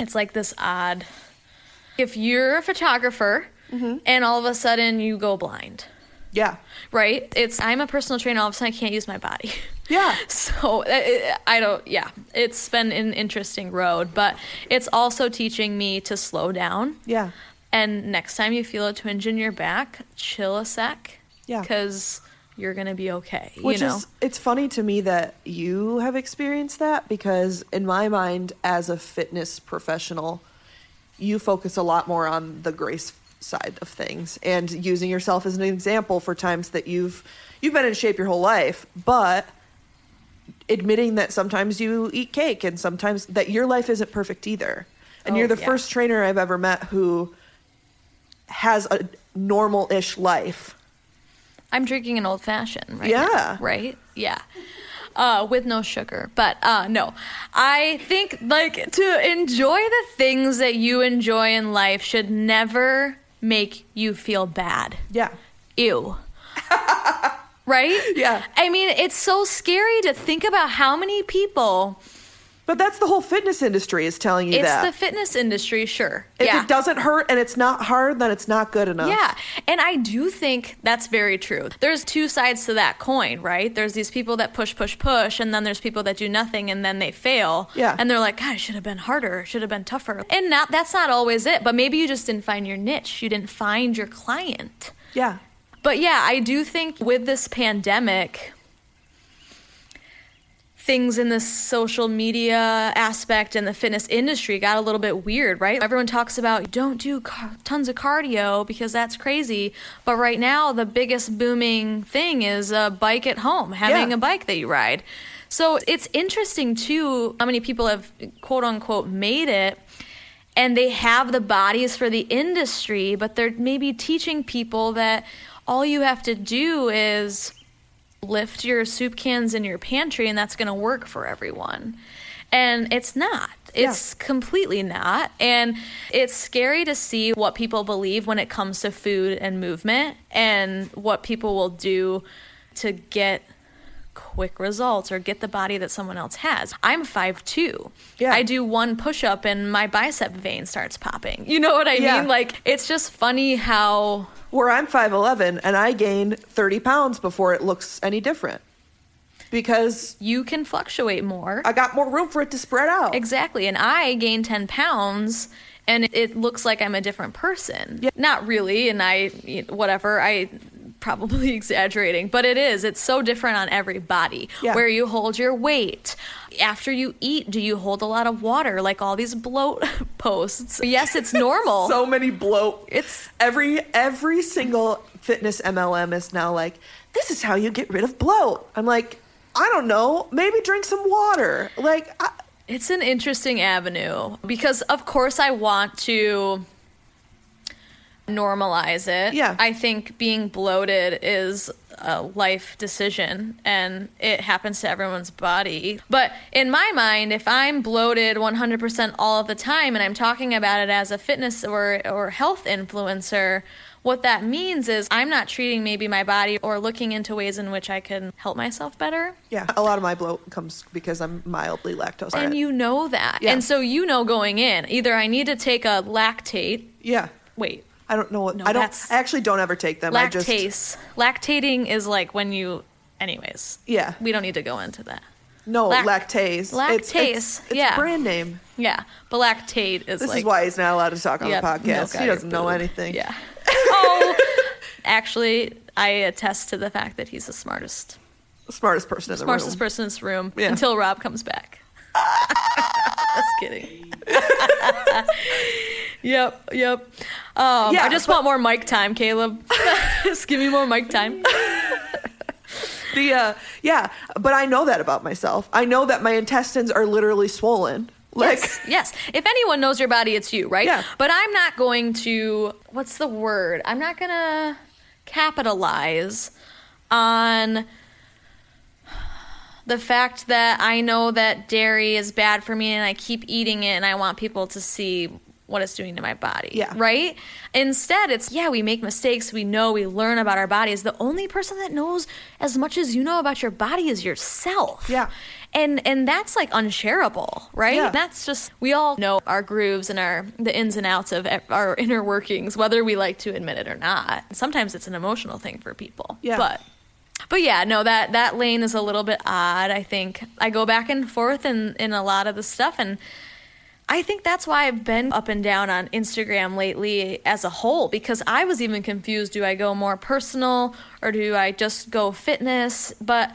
It's like this odd if you're a photographer and all of a sudden you go blind Yeah. right? It's I'm a personal trainer. All of a sudden, I can't use my body. Yeah. So uh, it, I don't. Yeah, it's been an interesting road, but it's also teaching me to slow down. Yeah. And next time you feel a twinge in your back, chill a sec. Yeah. Because you're gonna be okay. Which you know. is it's funny to me that you have experienced that because in my mind as a fitness professional, you focus a lot more on the grace side of things and using yourself as an example for times that you've you've been in shape your whole life, but admitting that sometimes you eat cake and sometimes that your life isn't perfect either. And Oh, you're the yeah. first trainer I've ever met who has a normal-ish life. I'm drinking an old fashioned right Yeah. now, right? Yeah. Uh, with no sugar. But uh, no, I think like to enjoy the things that you enjoy in life should never make you feel bad. Yeah. Ew. right? Yeah. I mean, it's so scary to think about how many people. But that's the whole fitness industry is telling you It's that. the fitness industry, sure. if yeah. it doesn't hurt and it's not hard, then it's not good enough. Yeah, and I do think that's very true. There's two sides to that coin, right? There's these people that push, push, push, and then there's people that do nothing and then they fail. Yeah. And they're like, God, it should have been harder, it should have been tougher. And not that's not always it, but maybe you just didn't find your niche. You didn't find your client. Yeah. But yeah, I do think with this pandemic, things in the social media aspect and the fitness industry got a little bit weird, right? Everyone talks about don't do car- tons of cardio because that's crazy. But right now, the biggest booming thing is a bike at home, having Yeah. a bike that you ride. So it's interesting too how many people have quote unquote made it and they have the bodies for the industry, but they're maybe teaching people that all you have to do is lift your soup cans in your pantry and that's going to work for everyone. And it's not. It's completely not. And it's scary to see what people believe when it comes to food and movement and what people will do to get quick results or get the body that someone else has. I'm 5'2. Yeah. I do one push up and my bicep vein starts popping. You know what I Yeah. mean? Like it's just funny how Where I'm 5'11 and I gain 30 pounds before it looks any different. Because you can fluctuate more. I got more room for it to spread out. Exactly. And I gained 10 pounds and it looks like I'm a different person. Yeah. Not really. And I, whatever, I probably exaggerating, but it is. It's so different on every body. Yeah. Where you hold your weight. After you eat, do you hold a lot of water? Like all these bloat posts. Yes, it's normal. so many bloat. It's- every every single fitness MLM is now like, this is how you get rid of bloat. I'm like, I don't know. Maybe drink some water. Like, I, It's an interesting avenue because, of course, I want to normalize it. Yeah. I think being bloated is a life decision and it happens to everyone's body. But in my mind, if I'm bloated 100% all of the time and I'm talking about it as a fitness or, or health influencer, what that means is I'm not treating maybe my body or looking into ways in which I can help myself better. yeah, a lot of my bloat comes because I'm mildly lactose And you know that. Yeah. And so you know going in, either I need to take a lactate. yeah, Wait, I don't know what. No, I don't. I actually don't ever take them. I just lactase. Lactating is like when you. Anyways. Yeah. We don't need to go into that. no Lac- lactase. lactase, It's, it's, it's yeah. brand name. Yeah. But lactate is This like. is why he's not allowed to talk on yeah, the podcast. He doesn't know anything. Yeah. Oh. Actually, I attest to the fact that he's the smartest, smartest person in the smartest room. Smartest person in this room Yeah. until Rob comes back. Just kidding. yep, yep. Um, Yeah, I just but- want more mic time, Caleb. just give me more mic time. The uh, yeah, but I know that about myself. I know that my intestines are literally swollen. Like yes, yes. If anyone knows your body, it's you, right? Yeah. But I'm not going to. What's the word? I'm not gonna capitalize on the fact that I know that dairy is bad for me and I keep eating it and I want people to see what it's doing to my body. Yeah. Right? Instead, it's yeah, we make mistakes, we know, we learn about our bodies. The only person that knows as much as you know about your body is yourself. Yeah. And and that's like unshareable, right? Yeah. That's just we all know our grooves and our the ins and outs of our inner workings whether we like to admit it or not. Sometimes it's an emotional thing for people. Yeah. But but yeah, no, that that lane is a little bit odd. I think I go back and forth in in a lot of the stuff, and I think that's why I've been up and down on Instagram lately as a whole because I was even confused. Do I go more personal or do I just go fitness? But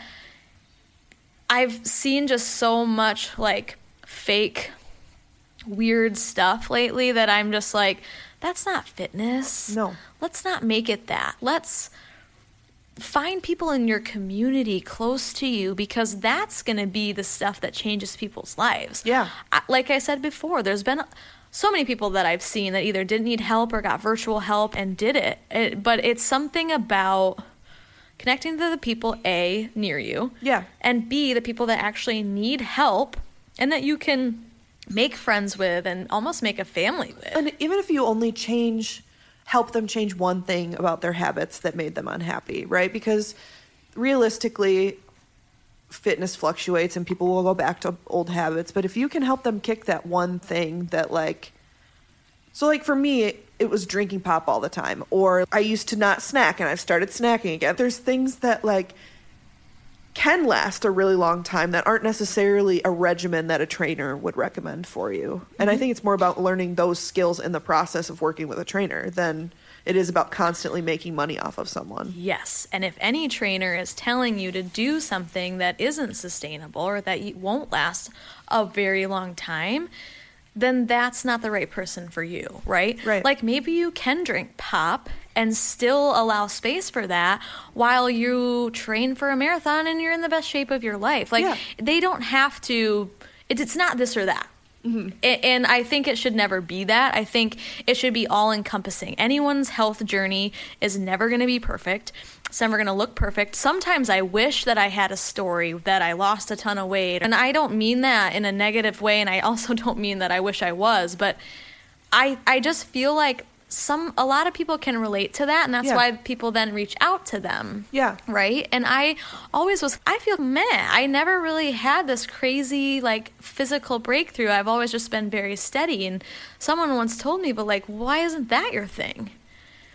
I've seen just so much like fake weird stuff lately that I'm just like, that's not fitness. No. Let's not make it that. Let's find people in your community close to you because that's going to be the stuff that changes people's lives. Yeah. I, like I said before, there's been so many people that I've seen that either didn't need help or got virtual help and did it. it but it's something about connecting to the people A near you. Yeah. And B the people that actually need help and that you can make friends with and almost make a family with. And even if you only change, help them change one thing about their habits that made them unhappy, right? Because realistically, fitness fluctuates and people will go back to old habits. But if you can help them kick that one thing that, like, so like for me, it was drinking pop all the time, or I used to not snack and I've started snacking again. There's things that, like, can last a really long time that aren't necessarily a regimen that a trainer would recommend for you. And I mm-hmm. think it's more about learning those skills in the process of working with a trainer than it is about constantly making money off of someone. Yes. And if any trainer is telling you to do something that isn't sustainable or that won't last a very long time, then that's not the right person for you, right? Right. Like maybe you can drink pop and still allow space for that while you train for a marathon and you're in the best shape of your life. Like Yeah. they don't have to, it, it's not this or that. Mm-hmm. And I think it should never be that. I think it should be all encompassing. Anyone's health journey is never going to be perfect. It's never going to look perfect. Sometimes I wish that I had a story that I lost a ton of weight. And I don't mean that in a negative way. And I also don't mean that I wish I was. But I, I just feel like some a lot of people can relate to that and that's Yeah. why people then reach out to them. Yeah. right? And i always was i feel meh. I never really had this crazy like physical breakthrough. I've always just been very steady. And someone once told me but like why isn't that your thing?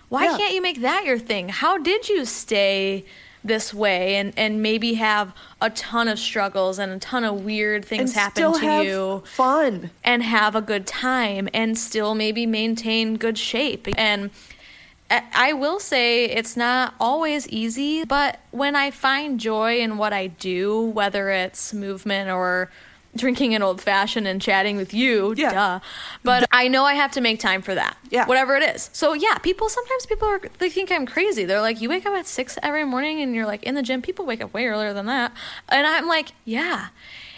Why Yeah. can't you make that your thing? How did you stay this way and and maybe have a ton of struggles and a ton of weird things and happen still to have you fun. and have a good time and still maybe maintain good shape. And I I will say it's not always easy, but when I find joy in what I do, whether it's movement or drinking an old fashioned and chatting with you, Yeah. duh. But I know I have to make time for that. Yeah. Whatever it is. So yeah, people sometimes people are they think I'm crazy. They're like, You wake up at six every morning and you're like in the gym. People wake up way earlier than that. And I'm like, Yeah.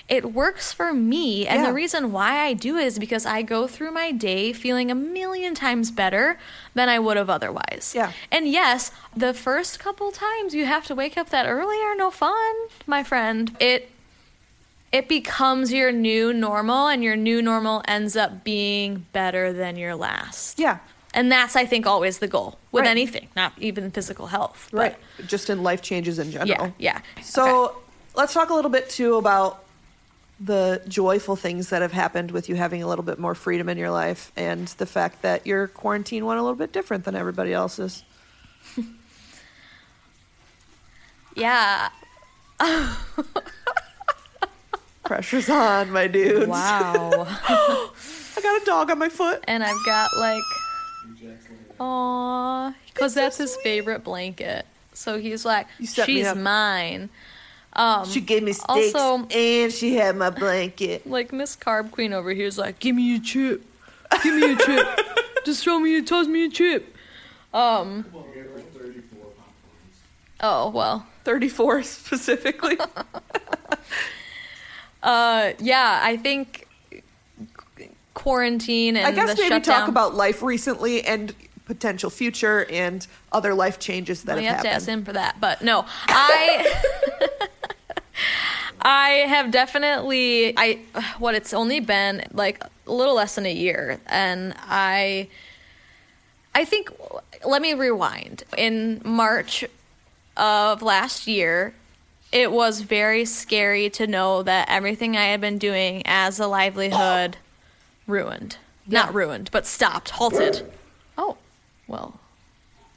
It works for me. And Yeah. the reason why I do it is because I go through my day feeling a million times better than I would have otherwise. Yeah. And yes, the first couple times you have to wake up that early are no fun, my friend. It it becomes your new normal and your new normal ends up being better than your last. Yeah. And that's I think always the goal with Right. anything, not even physical health. but- Right. Just in life changes in general. Yeah, yeah. So Okay. let's talk a little bit too about the joyful things that have happened with you having a little bit more freedom in your life and the fact that your quarantine went a little bit different than everybody else's. Yeah. Pressure's on, my dudes. Wow. I got a dog on my foot. and I've got like Aw, because so that's his sweet. favorite blanket. So he's like, You set me she's mine. Um, She gave me steaks also- and she had my blanket. like Miss Carb Queen over here is like, give me a chip, give me a chip, just throw me, a toss me a chip. Um. Oh well. 34 specifically. Uh, yeah, I think quarantine and I guess maybe shutdown. talk about life recently and potential future and other life changes that Well, you have have to ask him for that. But no, I I have definitely I what it's only been like a little less than a year and I I think let me rewind. In March of last year, it was very scary to know that everything I had been doing as a livelihood ruined. Not ruined, but stopped, halted. Oh, well,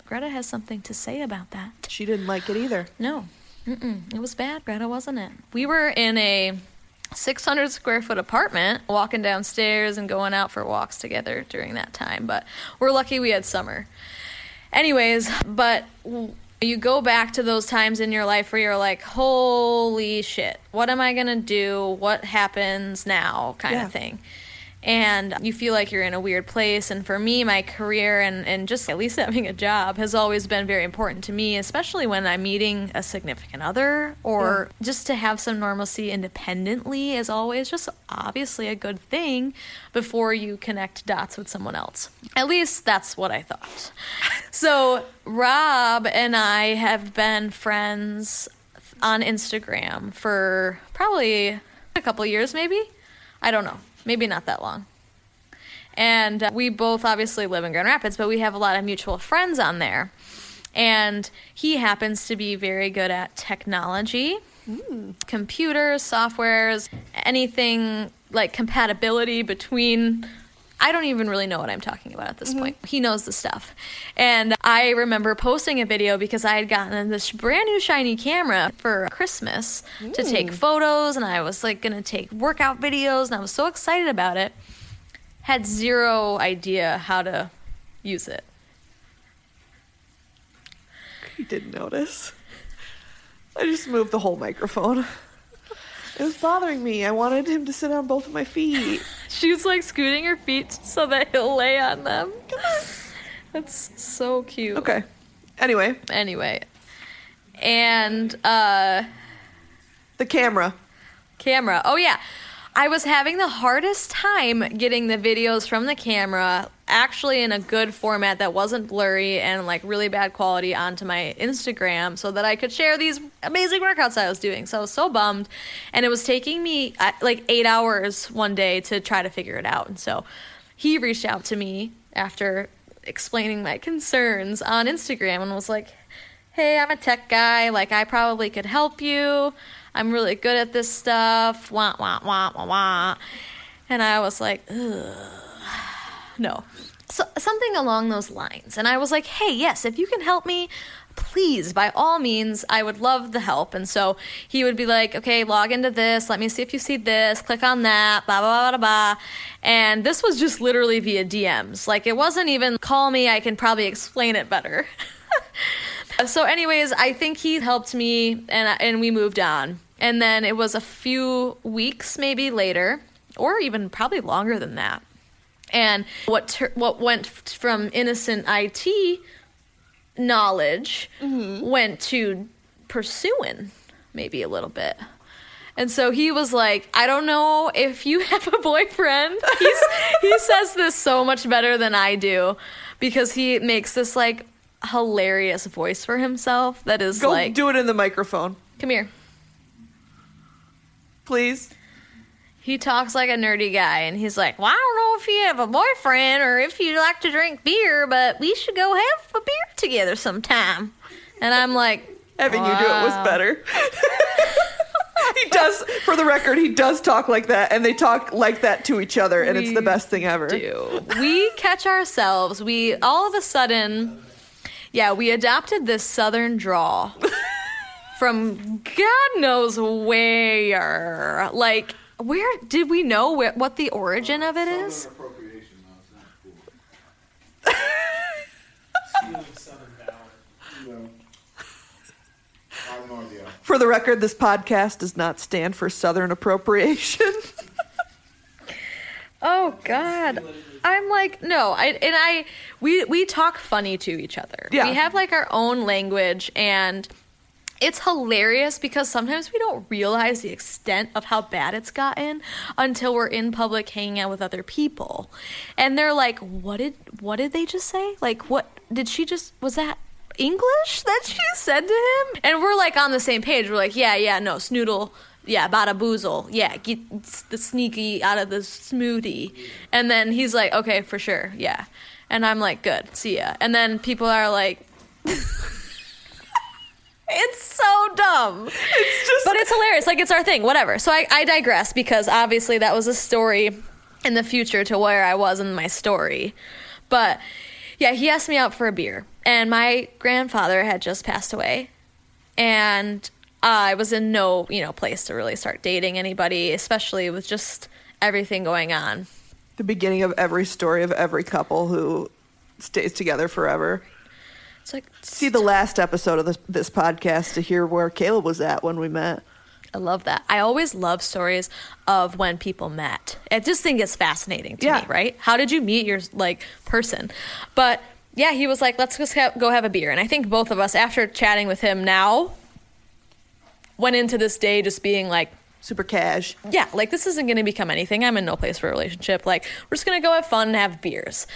Greta has something to say about that. She didn't like it either. No, Mm-mm. it was bad, Greta, wasn't it? We were in a 600 square foot apartment, walking downstairs and going out for walks together during that time. But we're lucky we had summer. Anyways, but w- you go back to those times in your life where you're like, holy shit, what am I gonna do? What happens now? kind Yeah. of thing. And you feel like you're in a weird place. And for me, my career and, and just at least having a job has always been very important to me, especially when I'm meeting a significant other or just to have some normalcy independently is always just obviously a good thing before you connect dots with someone else. At least that's what I thought. so, Rob and I have been friends on Instagram for probably a couple years, maybe. I don't know maybe not that long. And uh, we both obviously live in Grand Rapids, but we have a lot of mutual friends on there. And he happens to be very good at technology, mm. computers, softwares, anything like compatibility between I don't even really know what I'm talking about at this mm-hmm. point. He knows the stuff. And I remember posting a video because I had gotten this brand new shiny camera for Christmas mm. to take photos and I was like going to take workout videos and I was so excited about it. Had zero idea how to use it. You didn't notice. I just moved the whole microphone. It was bothering me. I wanted him to sit on both of my feet. she was like scooting her feet so that he'll lay on them. Come on. That's so cute. Okay. Anyway. Anyway. And uh the camera. Camera. Oh yeah. I was having the hardest time getting the videos from the camera actually in a good format that wasn't blurry and like really bad quality onto my Instagram so that I could share these amazing workouts I was doing. So I was so bummed. And it was taking me uh, like eight hours one day to try to figure it out. And so he reached out to me after explaining my concerns on Instagram and was like, hey, I'm a tech guy. Like, I probably could help you. I'm really good at this stuff. Wah, wah, wah, wah, wah. And I was like, Ugh. no. So, something along those lines. And I was like, hey, yes, if you can help me, please, by all means, I would love the help. And so he would be like, okay, log into this. Let me see if you see this. Click on that. Blah, blah, blah, blah, blah. And this was just literally via DMs. Like, it wasn't even call me. I can probably explain it better. so, anyways, I think he helped me, and and we moved on. And then it was a few weeks, maybe later, or even probably longer than that. And what ter- what went from innocent IT knowledge mm-hmm. went to pursuing maybe a little bit. And so he was like, I don't know if you have a boyfriend. He's, he says this so much better than I do because he makes this like hilarious voice for himself that is Go like do it in the microphone. Come here. Please. He talks like a nerdy guy and he's like, Well, I don't know if you have a boyfriend or if you like to drink beer, but we should go have a beer together sometime. And I'm like, Having wow. you do it was better. he does, for the record, he does talk like that, and they talk like that to each other, and we it's the best thing ever. Do. We catch ourselves. We all of a sudden yeah, we adopted this southern drawl from God knows where. Like, where did we know where, what the origin of it is? For the record, this podcast does not stand for Southern appropriation. oh God. I'm like, no, I and I we we talk funny to each other. Yeah. We have like our own language and it's hilarious because sometimes we don't realize the extent of how bad it's gotten until we're in public hanging out with other people. And they're like, "What did what did they just say? Like what did she just was that English that she said to him?" And we're like on the same page. We're like, "Yeah, yeah, no, Snoodle yeah, bada boozle. Yeah, get the sneaky out of the smoothie. And then he's like, okay, for sure. Yeah. And I'm like, good. See ya. And then people are like, it's so dumb. It's just. But it's hilarious. Like, it's our thing. Whatever. So I, I digress because obviously that was a story in the future to where I was in my story. But yeah, he asked me out for a beer. And my grandfather had just passed away. And I was in no, you know, place to really start dating anybody, especially with just everything going on. The beginning of every story of every couple who stays together forever. It's like see the last episode of this this podcast to hear where Caleb was at when we met. I love that. I always love stories of when people met. I just think it's fascinating to Yeah. me, right? How did you meet your like person? But yeah, he was like, "Let's just ha- go have a beer." And I think both of us, after chatting with him now, went into this day just being like, Super cash. yeah, like this isn't going to become anything. I'm in no place for a relationship. Like, we're just going to go have fun and have beers.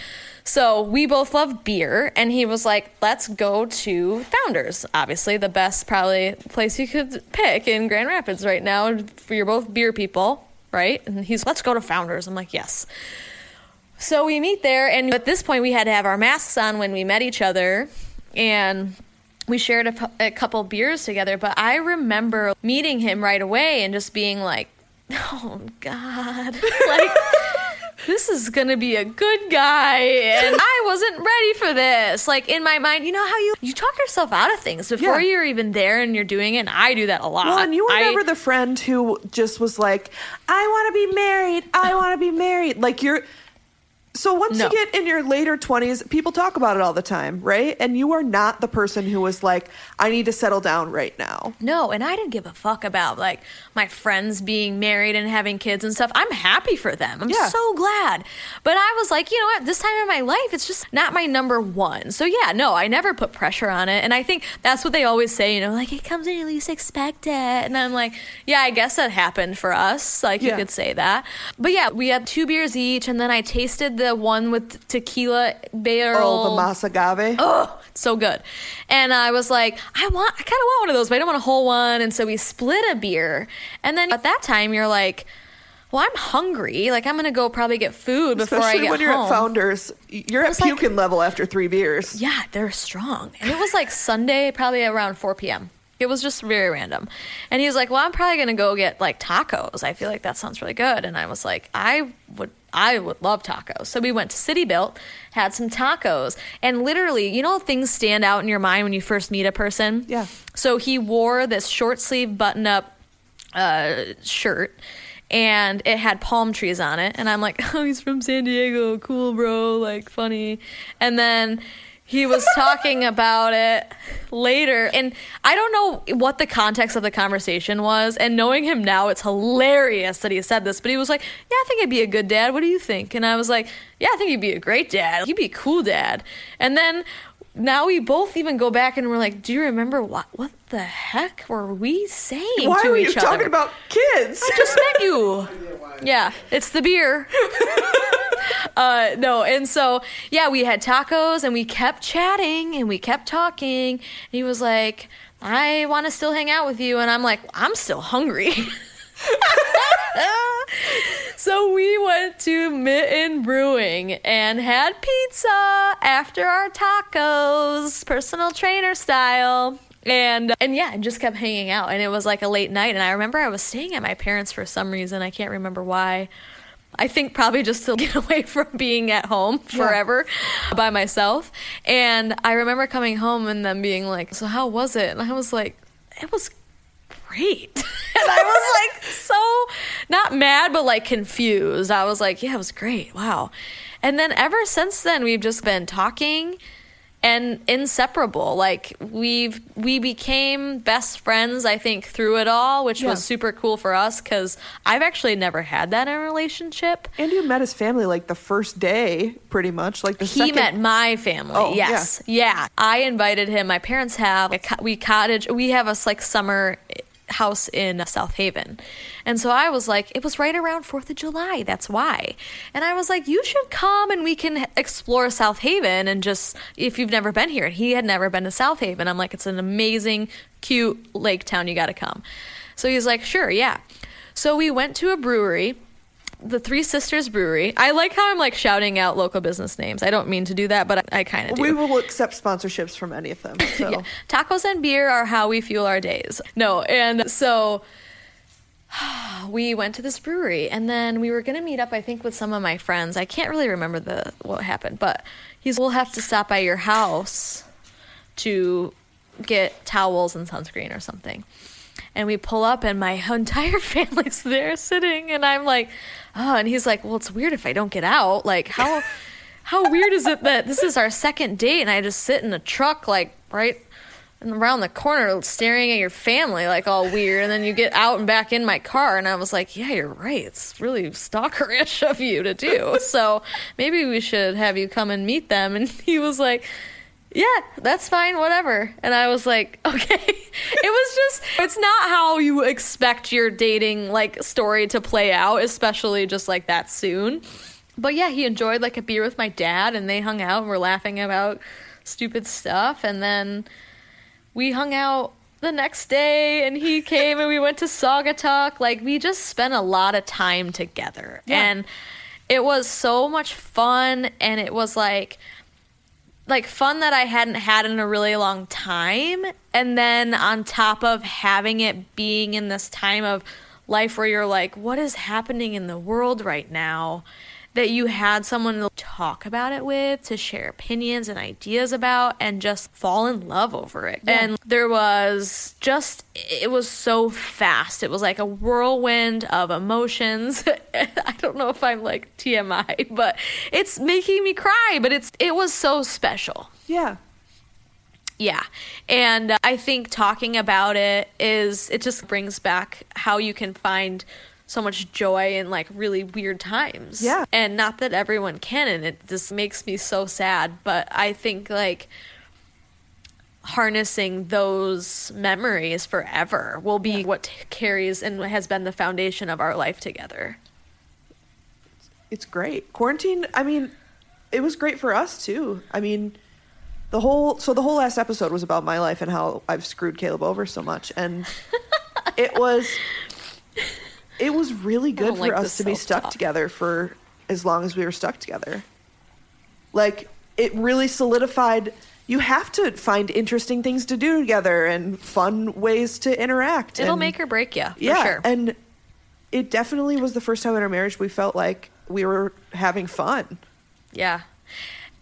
So we both love beer. And he was like, let's go to Founders. Obviously, the best, probably, place you could pick in Grand Rapids right now. You're both beer people, right? And he's, let's go to Founders. I'm like, yes. So we meet there, and at this point, we had to have our masks on when we met each other, and we shared a, a couple beers together. But I remember meeting him right away and just being like, "Oh God, like." This is gonna be a good guy, and I wasn't ready for this. Like in my mind, you know how you you talk yourself out of things before Yeah. you're even there, and you're doing it. And I do that a lot. Well, and you were I- the friend who just was like, I want to be married. I want to be married. Like you're. So once No. you get in your later 20s, people talk about it all the time, right? And you are not the person who was like, I need to settle down right now. No, and I didn't give a fuck about like my friends being married and having kids and stuff. I'm happy for them. I'm Yeah. so glad. But I was like, you know what? This time in my life, it's just not my number one. So yeah, no, I never put pressure on it. And I think that's what they always say, you know, like it comes when you least expect it. And I'm like, yeah, I guess that happened for us. Like you could say that. But yeah, we had two beers each, and then I tasted the one with tequila barrel. Oh, the Más Agave. Oh, so good. And I was like, I want, I kind of want one of those, but I don't want a whole one. And so we split a beer. And then at that time, you're like, well, I'm hungry. Like, I'm going to go probably get food before Especially I get when you're home. at Founders, you're at was like- level after three beers. Yeah, they're strong. And it was like Sunday, probably around 4 p.m. It was just very random. And he was like, Well, I'm probably going to go get like tacos. I feel like that sounds really good. And I was like, I would. I would love tacos. So we went to City Built, had some tacos, and literally, you know, things stand out in your mind when you first meet a person. Yeah. So he wore this short sleeve button up uh, shirt and it had palm trees on it and i'm like oh he's from san diego cool bro like funny and then he was talking about it later and i don't know what the context of the conversation was and knowing him now it's hilarious that he said this but he was like yeah i think i'd be a good dad. What do you think? And i was like yeah i think he'd be a great dad. He'd be a cool dad. And then now we both even go back and we're like, do you remember what what the heck were we saying Why to were you each talking about kids? I just met you. Yeah, it's the beer. uh, no, and so yeah, we had tacos and we kept chatting and we kept talking. And he was like, "I want to still hang out with you," and I'm like, "I'm still hungry." so we went to Mitten Brewing and had pizza after our tacos, personal trainer style. And and yeah, and just kept hanging out. And it was like a late night. And I remember I was staying at my parents for some reason. I can't remember why. I think probably just to get away from being at home forever by myself. And I remember coming home and them being like, So how was it? And I was like, It was great. and I was like so not mad but like confused. I was like, yeah, it was great. Wow. And then ever since then we've just been talking and inseparable. Like we've we became best friends I think through it all, which Yeah. was super cool for us cuz I've actually never had that in a relationship. and you met his family like the first day, pretty much. Like the he second. met my family. Oh, yes, yeah. I invited him. My parents have a co- we cottage. We have a like summer house in South Haven, and so I was like, it was right around Fourth of July. That's why. And I was like, you should come and we can explore South Haven and just if you've never been here. And He had never been to South Haven. I'm like, it's an amazing, cute lake town. You got to come. So he's like, sure, yeah. So we went to a brewery the Three Sisters Brewery. I like how I'm like shouting out local business names. I don't mean to do that, but I, I kind of do. We will accept sponsorships from any of them. So Yeah. Tacos and beer are how we fuel our days. No, and so we went to this brewery and then we were going to meet up I think with some of my friends. I can't really remember the what happened, but he's we'll have to stop by your house to get towels and sunscreen or something. And we pull up and my entire family's there sitting and I'm like, "Oh." And he's like, "Well, it's weird if I don't get out. Like how how weird is it that this is our second date and I just sit in a truck like right around the corner staring at your family like all weird and then you get out and back in my car and i was like yeah you're right it's really stalkerish of you to do so maybe we should have you come and meet them and he was like yeah that's fine whatever and i was like okay it was just it's not how you expect your dating like story to play out especially just like that soon but yeah he enjoyed like a beer with my dad and they hung out and were laughing about stupid stuff and then we hung out the next day and he came and we went to Saugatuck. Like we just spent a lot of time together. Yeah. And it was so much fun and it was like like fun that I hadn't had in a really long time. And then on top of having it being in this time of life where you're like, what is happening in the world right now? That you had someone to talk about it with, to share opinions and ideas about, and just fall in love over it. Yeah. And there was just, it was so fast. It was like a whirlwind of emotions. I don't know if I'm like TMI, but it's making me cry, but it's, it was so special. Yeah. Yeah. And uh, I think talking about it is, it just brings back how you can find so much joy in like really weird times. Yeah. And not that everyone can, and it just makes me so sad. But I think like harnessing those memories forever will be what carries and has been the foundation of our life together. It's great. Quarantine, I mean, it was great for us too. I mean, the whole so the whole last episode was about my life and how I've screwed Caleb over so much and it was it was really good for like us to be stuck together for as long as we were stuck together. Like it really solidified you have to find interesting things to do together and fun ways to interact. It'll and- make or break you, for yeah, sure. and it definitely was the first time in our marriage we felt like we were having fun. Yeah.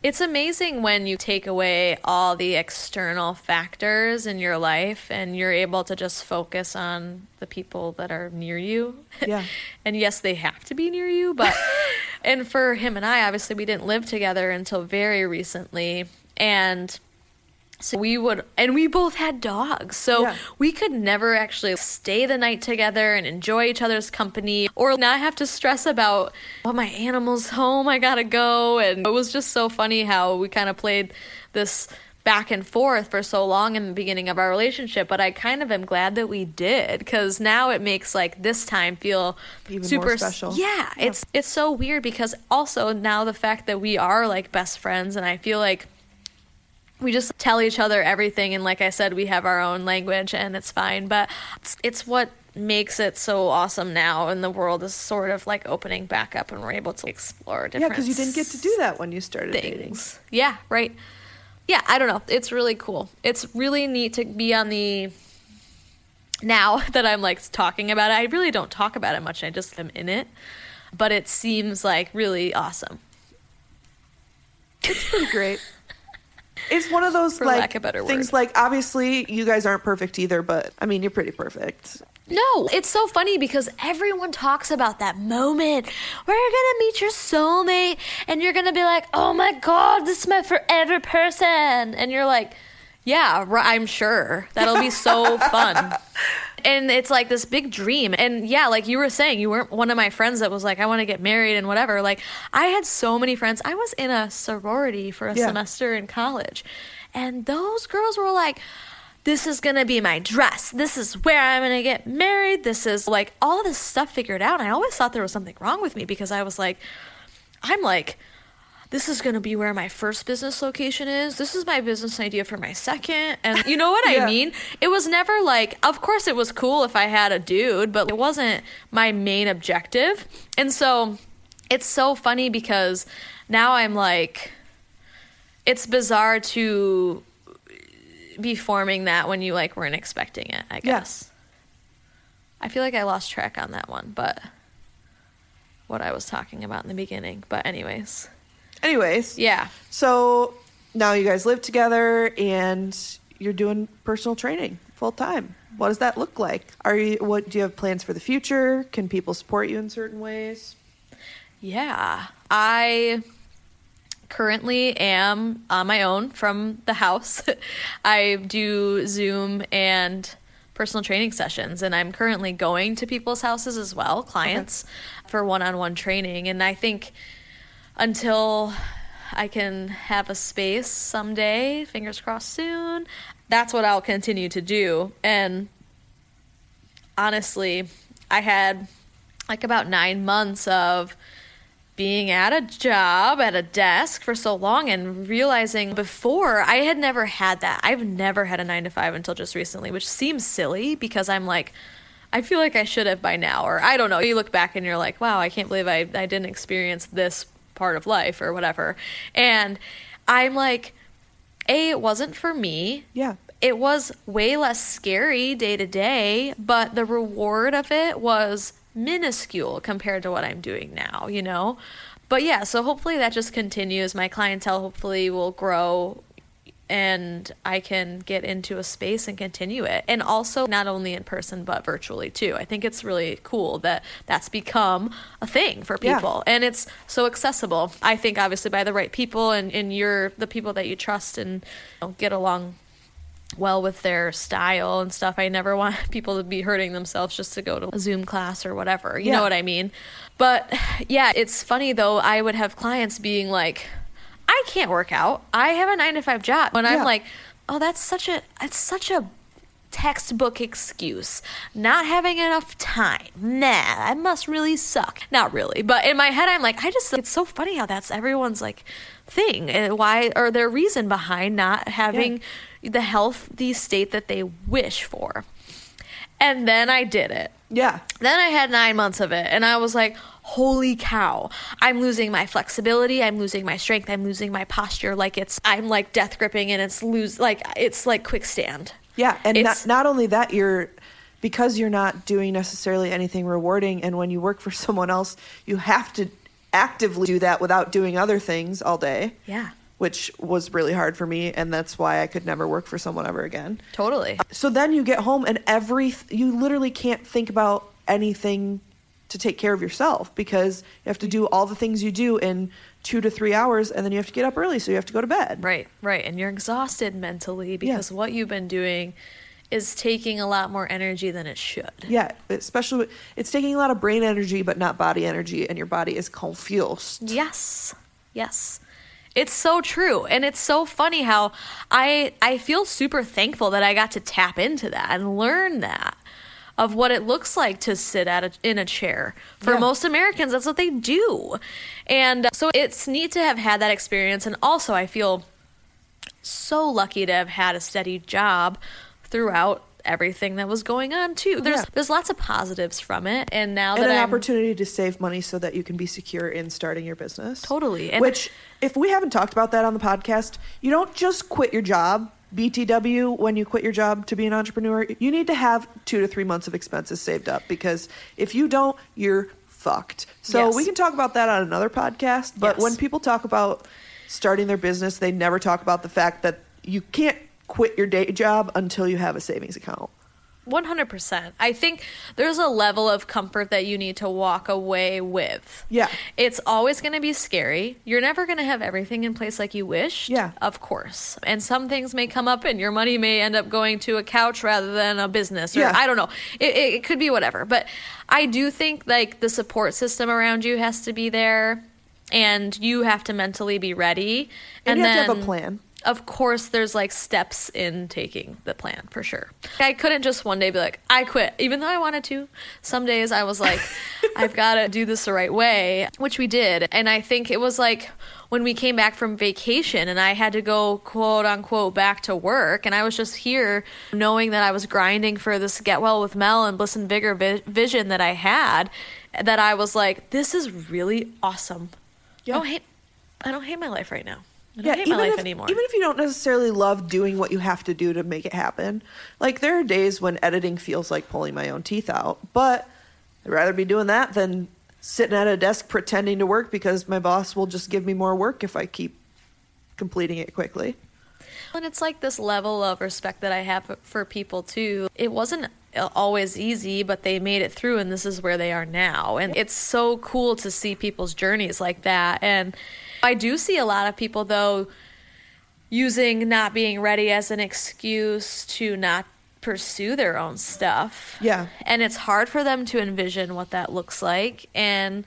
It's amazing when you take away all the external factors in your life and you're able to just focus on the people that are near you. Yeah. and yes, they have to be near you, but and for him and I, obviously we didn't live together until very recently and so we would, and we both had dogs. So Yeah. we could never actually stay the night together and enjoy each other's company or not have to stress about, oh, my animal's home, I gotta go. And it was just so funny how we kind of played this back and forth for so long in the beginning of our relationship. But I kind of am glad that we did because now it makes like this time feel Even more super special. Yeah, it's it's so weird because also now the fact that we are like best friends and I feel like we just tell each other everything and like i said we have our own language and it's fine. But it's, it's what makes it so awesome now and the world is sort of like opening back up and we're able to explore different. Yeah, because you didn't get to do that when you started dating. yeah right. Yeah i don't know. It's really cool. It's really neat to be on the now that i'm like talking about it. I really don't talk about it much. I just am in it. But it seems like really awesome. It's pretty great. It's one of those For like lack of things. Like obviously, you guys aren't perfect either, but I mean, you're pretty perfect. No, it's so funny because everyone talks about that moment where you're gonna meet your soulmate and you're gonna be like, oh my god, this is my forever person. And you're like, yeah, I'm sure. That'll be so fun. And it's like this big dream. And yeah, like you were saying, you weren't one of my friends that was like, I wanna get married and whatever. Like, I had so many friends. I was in a sorority for a Yeah. semester in college. And those girls were like, this is gonna be my dress. This is where I'm gonna get married. This is like all this stuff figured out. And I always thought there was something wrong with me because I was like, I'm like, this is gonna be where my first business location is. This is my business idea for my second. And you know what Yeah. I mean? It was never like, of course, it was cool if I had a dude, but it wasn't my main objective. And so it's so funny because now I'm like, it's bizarre to be forming that when you like weren't expecting it, I Yeah. guess. I feel like I lost track on that one, but what I was talking about in the beginning. But anyways. Anyways, Yeah. so now you guys live together and you're doing personal training full time. What does that look like? Are you what do you have plans for the future? Can people support you in certain ways? Yeah. I currently am on my own from the house. I do Zoom and personal training sessions, and I'm currently going to people's houses as well, clients, okay. for one on one training. And I think until I can have a space someday, fingers crossed soon, that's what I'll continue to do. And honestly, I had like about nine months of being at a job at a desk for so long and realizing before I had never had that. I've never had a nine to five until just recently, which seems silly because I'm like, I feel like I should have by now, or I don't know. You look back and you're like, wow, I can't believe I, I didn't experience this part of life or whatever. And I'm like, A, it wasn't for me. Yeah. It was way less scary day to day, but the reward of it was minuscule compared to what I'm doing now, you know? But yeah, so hopefully that just continues. My clientele hopefully will grow and I can get into a space and continue it. And also, not only in person, but virtually too. I think it's really cool that that's become a thing for people yeah. and it's so accessible. I think, obviously, by the right people and, and you're the people that you trust and you know, get along well with their style and stuff. I never want people to be hurting themselves just to go to a Zoom class or whatever. You yeah. know what I mean? But yeah, it's funny though. I would have clients being like, I can't work out. I have a nine to five job. And yeah. I'm like, oh, that's such a, it's such a textbook excuse. Not having enough time. Nah, I must really suck. Not really. But in my head, I'm like, I just, it's so funny how that's everyone's like thing. And why, or their reason behind not having yeah. the healthy state that they wish for. And then I did it. Yeah. Then I had nine months of it. And I was like, holy cow, I'm losing my flexibility, I'm losing my strength, I'm losing my posture. Like it's, I'm like death gripping and it's lose, like it's like quick stand. Yeah, and not, not only that, you're because you're not doing necessarily anything rewarding, and when you work for someone else, you have to actively do that without doing other things all day. Yeah. Which was really hard for me, and that's why I could never work for someone ever again. Totally. So then you get home, and every you literally can't think about anything to take care of yourself because you have to do all the things you do in two to three hours and then you have to get up early so you have to go to bed. Right right and you're exhausted mentally because yeah. what you've been doing is taking a lot more energy than it should. Yeah especially it's taking a lot of brain energy but not body energy and your body is confused. Yes yes. It's so true and it's so funny how i i feel super thankful that i got to tap into that and learn that of what it looks like to sit at a, in a chair. For yeah. most Americans, that's what they do. And uh, so it's neat to have had that experience. And also, I feel so lucky to have had a steady job throughout everything that was going on too. There's yeah. there's lots of positives from it, and now and that an I'm, opportunity to save money so that you can be secure in starting your business. Totally. And Which, if we haven't talked about that on the podcast, you don't just quit your job BTW, when you quit your job to be an entrepreneur, you need to have two to three months of expenses saved up because if you don't, you're fucked. So yes. we can talk about that on another podcast. But yes. when people talk about starting their business, they never talk about the fact that you can't quit your day job until you have a savings account. 100%. I think there's a level of comfort that you need to walk away with. Yeah. It's always going to be scary. You're never going to have everything in place like you wish. Yeah. Of course. And some things may come up and your money may end up going to a couch rather than a business or yeah. I don't know. It, it, it could be whatever. But I do think like the support system around you has to be there and you have to mentally be ready. And, and you have then, to have a plan of course there's like steps in taking the plan for sure. I couldn't just one day be like, I quit, even though I wanted to. Some days I was like, I've got to do this the right way, which we did. And I think it was like when we came back from vacation and I had to go quote unquote back to work and I was just here knowing that I was grinding for this get well with Mel and bliss and vigor vi- vision that I had that I was like, this is really awesome. Yeah. Oh, I don't hate I don't hate my life right now. Yeah, life if, anymore. Even if you don't necessarily love doing what you have to do to make it happen, like there are days when editing feels like pulling my own teeth out, but I'd rather be doing that than sitting at a desk pretending to work because my boss will just give me more work if I keep completing it quickly. And it's like this level of respect that I have for people too. It wasn't uh, always easy, but they made it through and this is where they are now. And it's so cool to see people's journeys like that. And I do see a lot of people though using not being ready as an excuse to not pursue their own stuff. Yeah. And it's hard for them to envision what that looks like and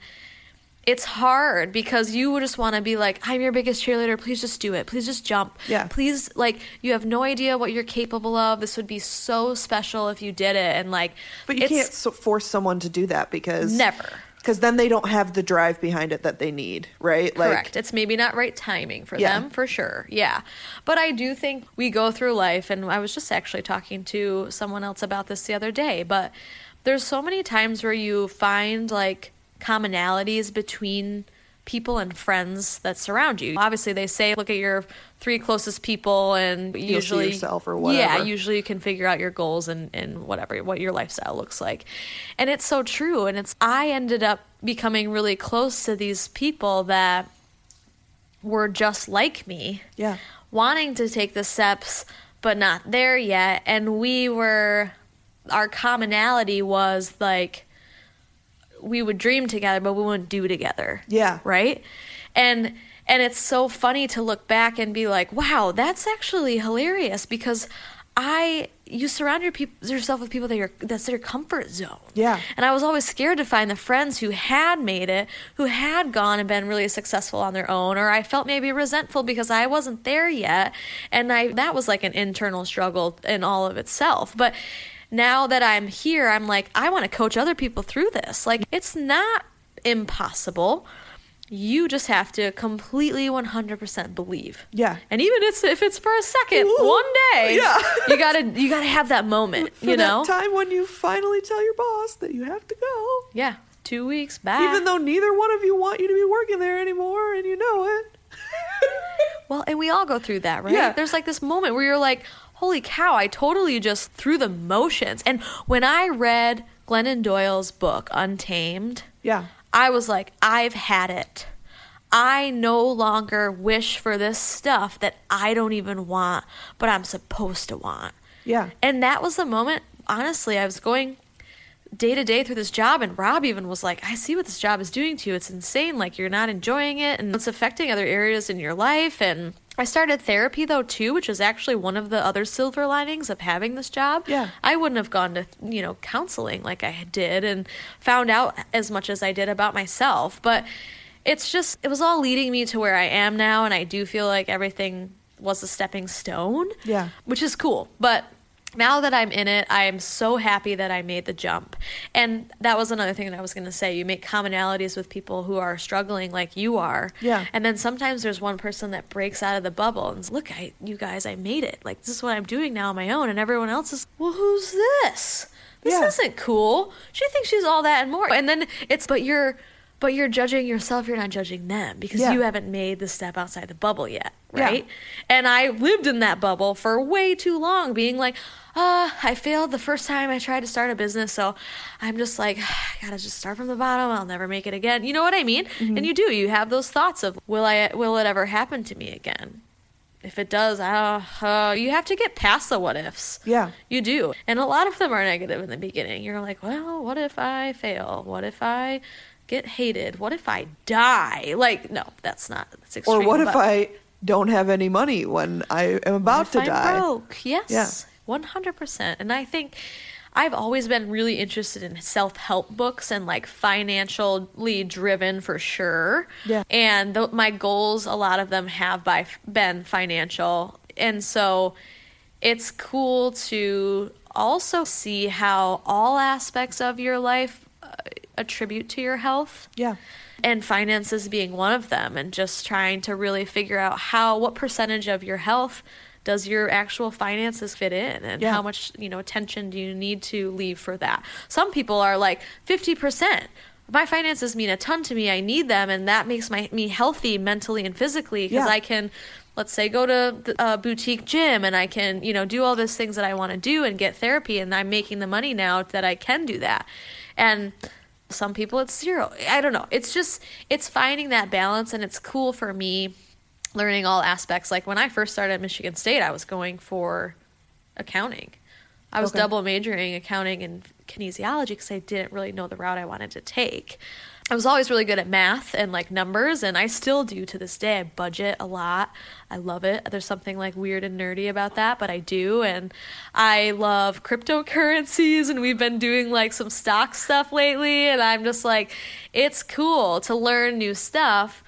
it's hard because you would just want to be like, I'm your biggest cheerleader. Please just do it. Please just jump. Yeah. Please, like, you have no idea what you're capable of. This would be so special if you did it. And, like, But you can't so force someone to do that because never. Because then they don't have the drive behind it that they need, right? Correct. It's maybe not right timing for Yeah. them, for sure. Yeah. But I do think we go through life, and I was just actually talking to someone else about this the other day, but there's so many times where you find like commonalities between people and friends that surround you. Obviously, they say look at your three closest people and see usually yourself or Yeah, usually you can figure out your goals and, and whatever what your lifestyle looks like. And it's so true and it's I ended up becoming really close to these people that were just like me Yeah. wanting to take the steps but not there yet and we were our commonality was like we would dream together but we wouldn't do together Yeah. right and and it's so funny to look back and be like wow that's actually hilarious because i you surround your peop- yourself with people that are that's their comfort zone. Yeah. and i was always scared to find the friends who had made it who had gone and been really successful on their own or i felt maybe resentful because i wasn't there yet. And i that was like an internal struggle in all of itself. But now that i'm here i'm like i want to coach other people through this. Like it's not impossible you just have to completely 100% believe Yeah. and even it's, if it's for a second Ooh, one day yeah. you gotta you gotta have that moment For you that know time when you finally tell your boss that you have to go, yeah two weeks back even though neither one of you want you to be working there anymore, and you know it. Well, and we all go through that, right? Yeah. There's like this moment where you're like, holy cow, I totally just threw the motions. And when I read Glennon Doyle's book, Untamed, Yeah. I was like, I've had it. I no longer wish for this stuff that I don't even want, but I'm supposed to want. Yeah. And that was the moment, honestly, I was going day to day through this job, and Rob even was like, I see what this job is doing to you. It's insane. Like, you're not enjoying it, and it's affecting other areas in your life. And I started therapy, though, too, which is actually one of the other silver linings of having this job. Yeah. I wouldn't have gone to, you know, counseling like I did and found out as much as I did about myself. But it's just, it was all leading me to where I am now, and I do feel like everything was a stepping stone Yeah. which is cool. But now that I'm in it, I am so happy that I made the jump. And that was another thing that I was going to say. You make commonalities with people who are struggling like you are. Yeah. And then sometimes there's one person that breaks out of the bubble and says, look, I, you guys, I made it. Like, this is what I'm doing now on my own. And everyone else is, well, who's this? This Yeah. isn't cool. She thinks she's all that and more. And then it's, but you're, but you're judging yourself. You're not judging them because Yeah. you haven't made the step outside the bubble yet. Yeah. Right. And I lived in that bubble for way too long, being like, uh, I failed the first time I tried to start a business. So I'm just like, I gotta just start from the bottom. I'll never make it again. You know what I mean? Mm-hmm. And you do. You have those thoughts of, will I? Will it ever happen to me again? If it does, uh, uh, you have to get past the what ifs. Yeah. You do. And a lot of them are negative in the beginning. You're like, well, what if I fail? What if I get hated? What if I die? Like, no, that's not. That's extreme. Or what but, if I don't have any money when I am about to I die? Broke. Yes. Yeah. 100%. And I think I've always been really interested in self help books and like financially driven for sure. Yeah. And the, my goals, a lot of them have by, been financial. And so it's cool to also see how all aspects of your life uh, attribute to your health. Yeah. And finances being one of them, and just trying to really figure out how, what percentage of your health does your actual finances fit in? And Yeah. how much you know attention do you need to leave for that? Some people are like 50% my finances mean a ton to me. I need them and that makes my me healthy mentally and physically because Yeah. i can let's say go to a uh, boutique gym and i can you know do all those things that i want to do and get therapy and i'm making the money now that i can do that. And some people it's zero. I don't know. It's just it's finding that balance and it's cool for me learning all aspects like when i first started at michigan state i was going for accounting I was Okay. double majoring accounting and kinesiology because I didn't really know the route I wanted to take. I was always really good at math and like numbers, and I still do to this day. I budget a lot. I love it. There's something like weird and nerdy about that, but I do. And I love cryptocurrencies, and we've been doing like some stock stuff lately. And I'm just like, it's cool to learn new stuff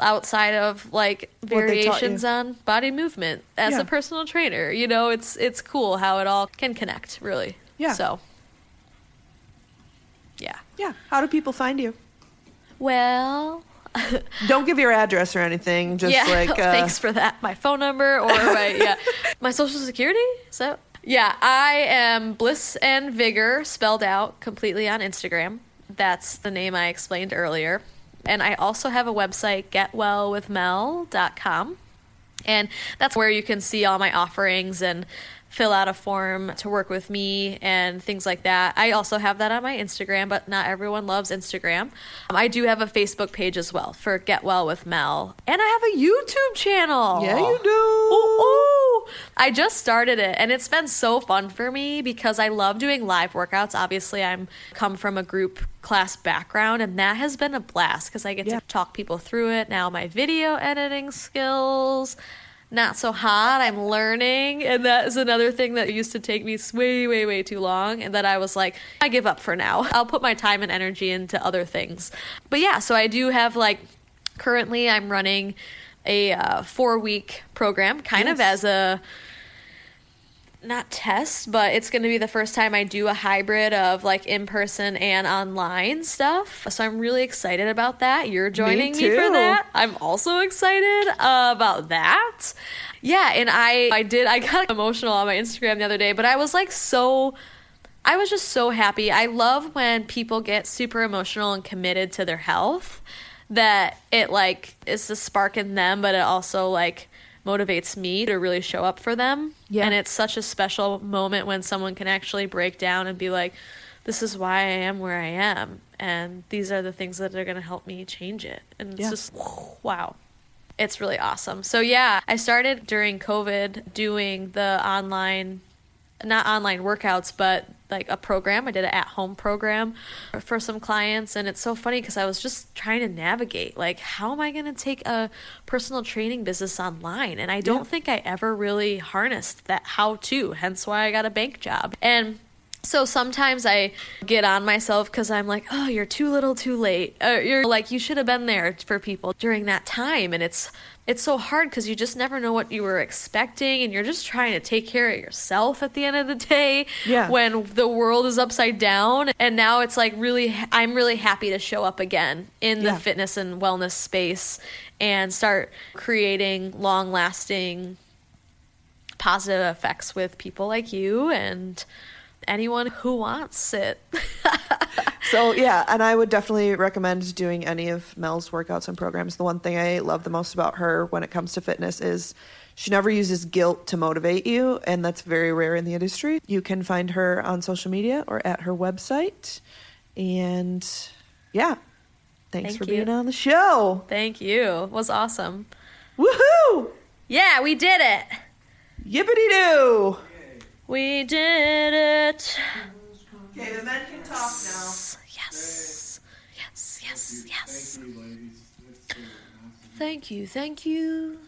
outside of like What they taught variations on body movement as Yeah. a personal trainer. You know, it's it's cool how it all can connect, really. Yeah. So, yeah. Yeah. How do people find you? Well, Don't give your address or anything. Just yeah. like uh, thanks for that. My phone number or my yeah, my social security. So yeah, I am Bliss and Vigor spelled out completely on Instagram. That's the name I explained earlier. And I also have a website, getwellwithmel.com. And that's where you can see all my offerings and fill out a form to work with me and things like that. I also have that on my Instagram, but not everyone loves Instagram. Um, I do have a Facebook page as well for Get Well with Mel. And I have a YouTube channel. Yeah, you do. Ooh, ooh. I just started it and it's been so fun for me because I love doing live workouts. Obviously, I'm come from a group class background and that has been a blast because I get Yeah. to talk people through it. Now my video editing skills not so hot. I'm learning, and that is another thing that used to take me way, way, way too long, and that I was like, I give up for now. I'll put my time and energy into other things. But yeah, so I do have like currently I'm running a uh, four week program, kind of as a not test, but it's going to be the first time I do a hybrid of like in person and online stuff. So I'm really excited about that. You're joining me, for that. I'm also excited uh, about that. Yeah, and I I did I got emotional on my Instagram the other day, but I was like so I was just so happy. I love when people get super emotional and committed to their health that it like is the spark in them, but it also like motivates me to really show up for them. Yeah. And it's such a special moment when someone can actually break down and be like, this is why I am where I am. And these are the things that are going to help me change it. And it's Yeah. just, wow. It's really awesome. So, yeah, I started during COVID doing the online not online workouts, but like a program. I did an at home program for some clients. And it's so funny because I was just trying to navigate like, how am I going to take a personal training business online? And I don't Yeah. think I ever really harnessed that how to, hence why I got a bank job. And so sometimes I get on myself because I'm like, oh, you're too little, too late. Uh, you're like, you should have been there for people during that time, and it's it's so hard because you just never know what you were expecting, and you're just trying to take care of yourself at the end of the day. Yeah. When the world is upside down, and now it's like really, I'm really happy to show up again in the Yeah. fitness and wellness space and start creating long lasting positive effects with people like you and anyone who wants it. So yeah, and I would definitely recommend doing any of Mel's workouts and programs. The one thing I love the most about her when it comes to fitness is she never uses guilt to motivate you, and that's very rare in the industry. You can find her on social media or at her website. And yeah, thanks Thank for you. being on the show. Thank you. It was awesome. Woohoo! Yeah, we did it. Yippity doo! We did it. Okay, the men can talk now. Yes. Yes, yes, yes. Thank you, ladies. It's, awesome. Thank you. Thank you.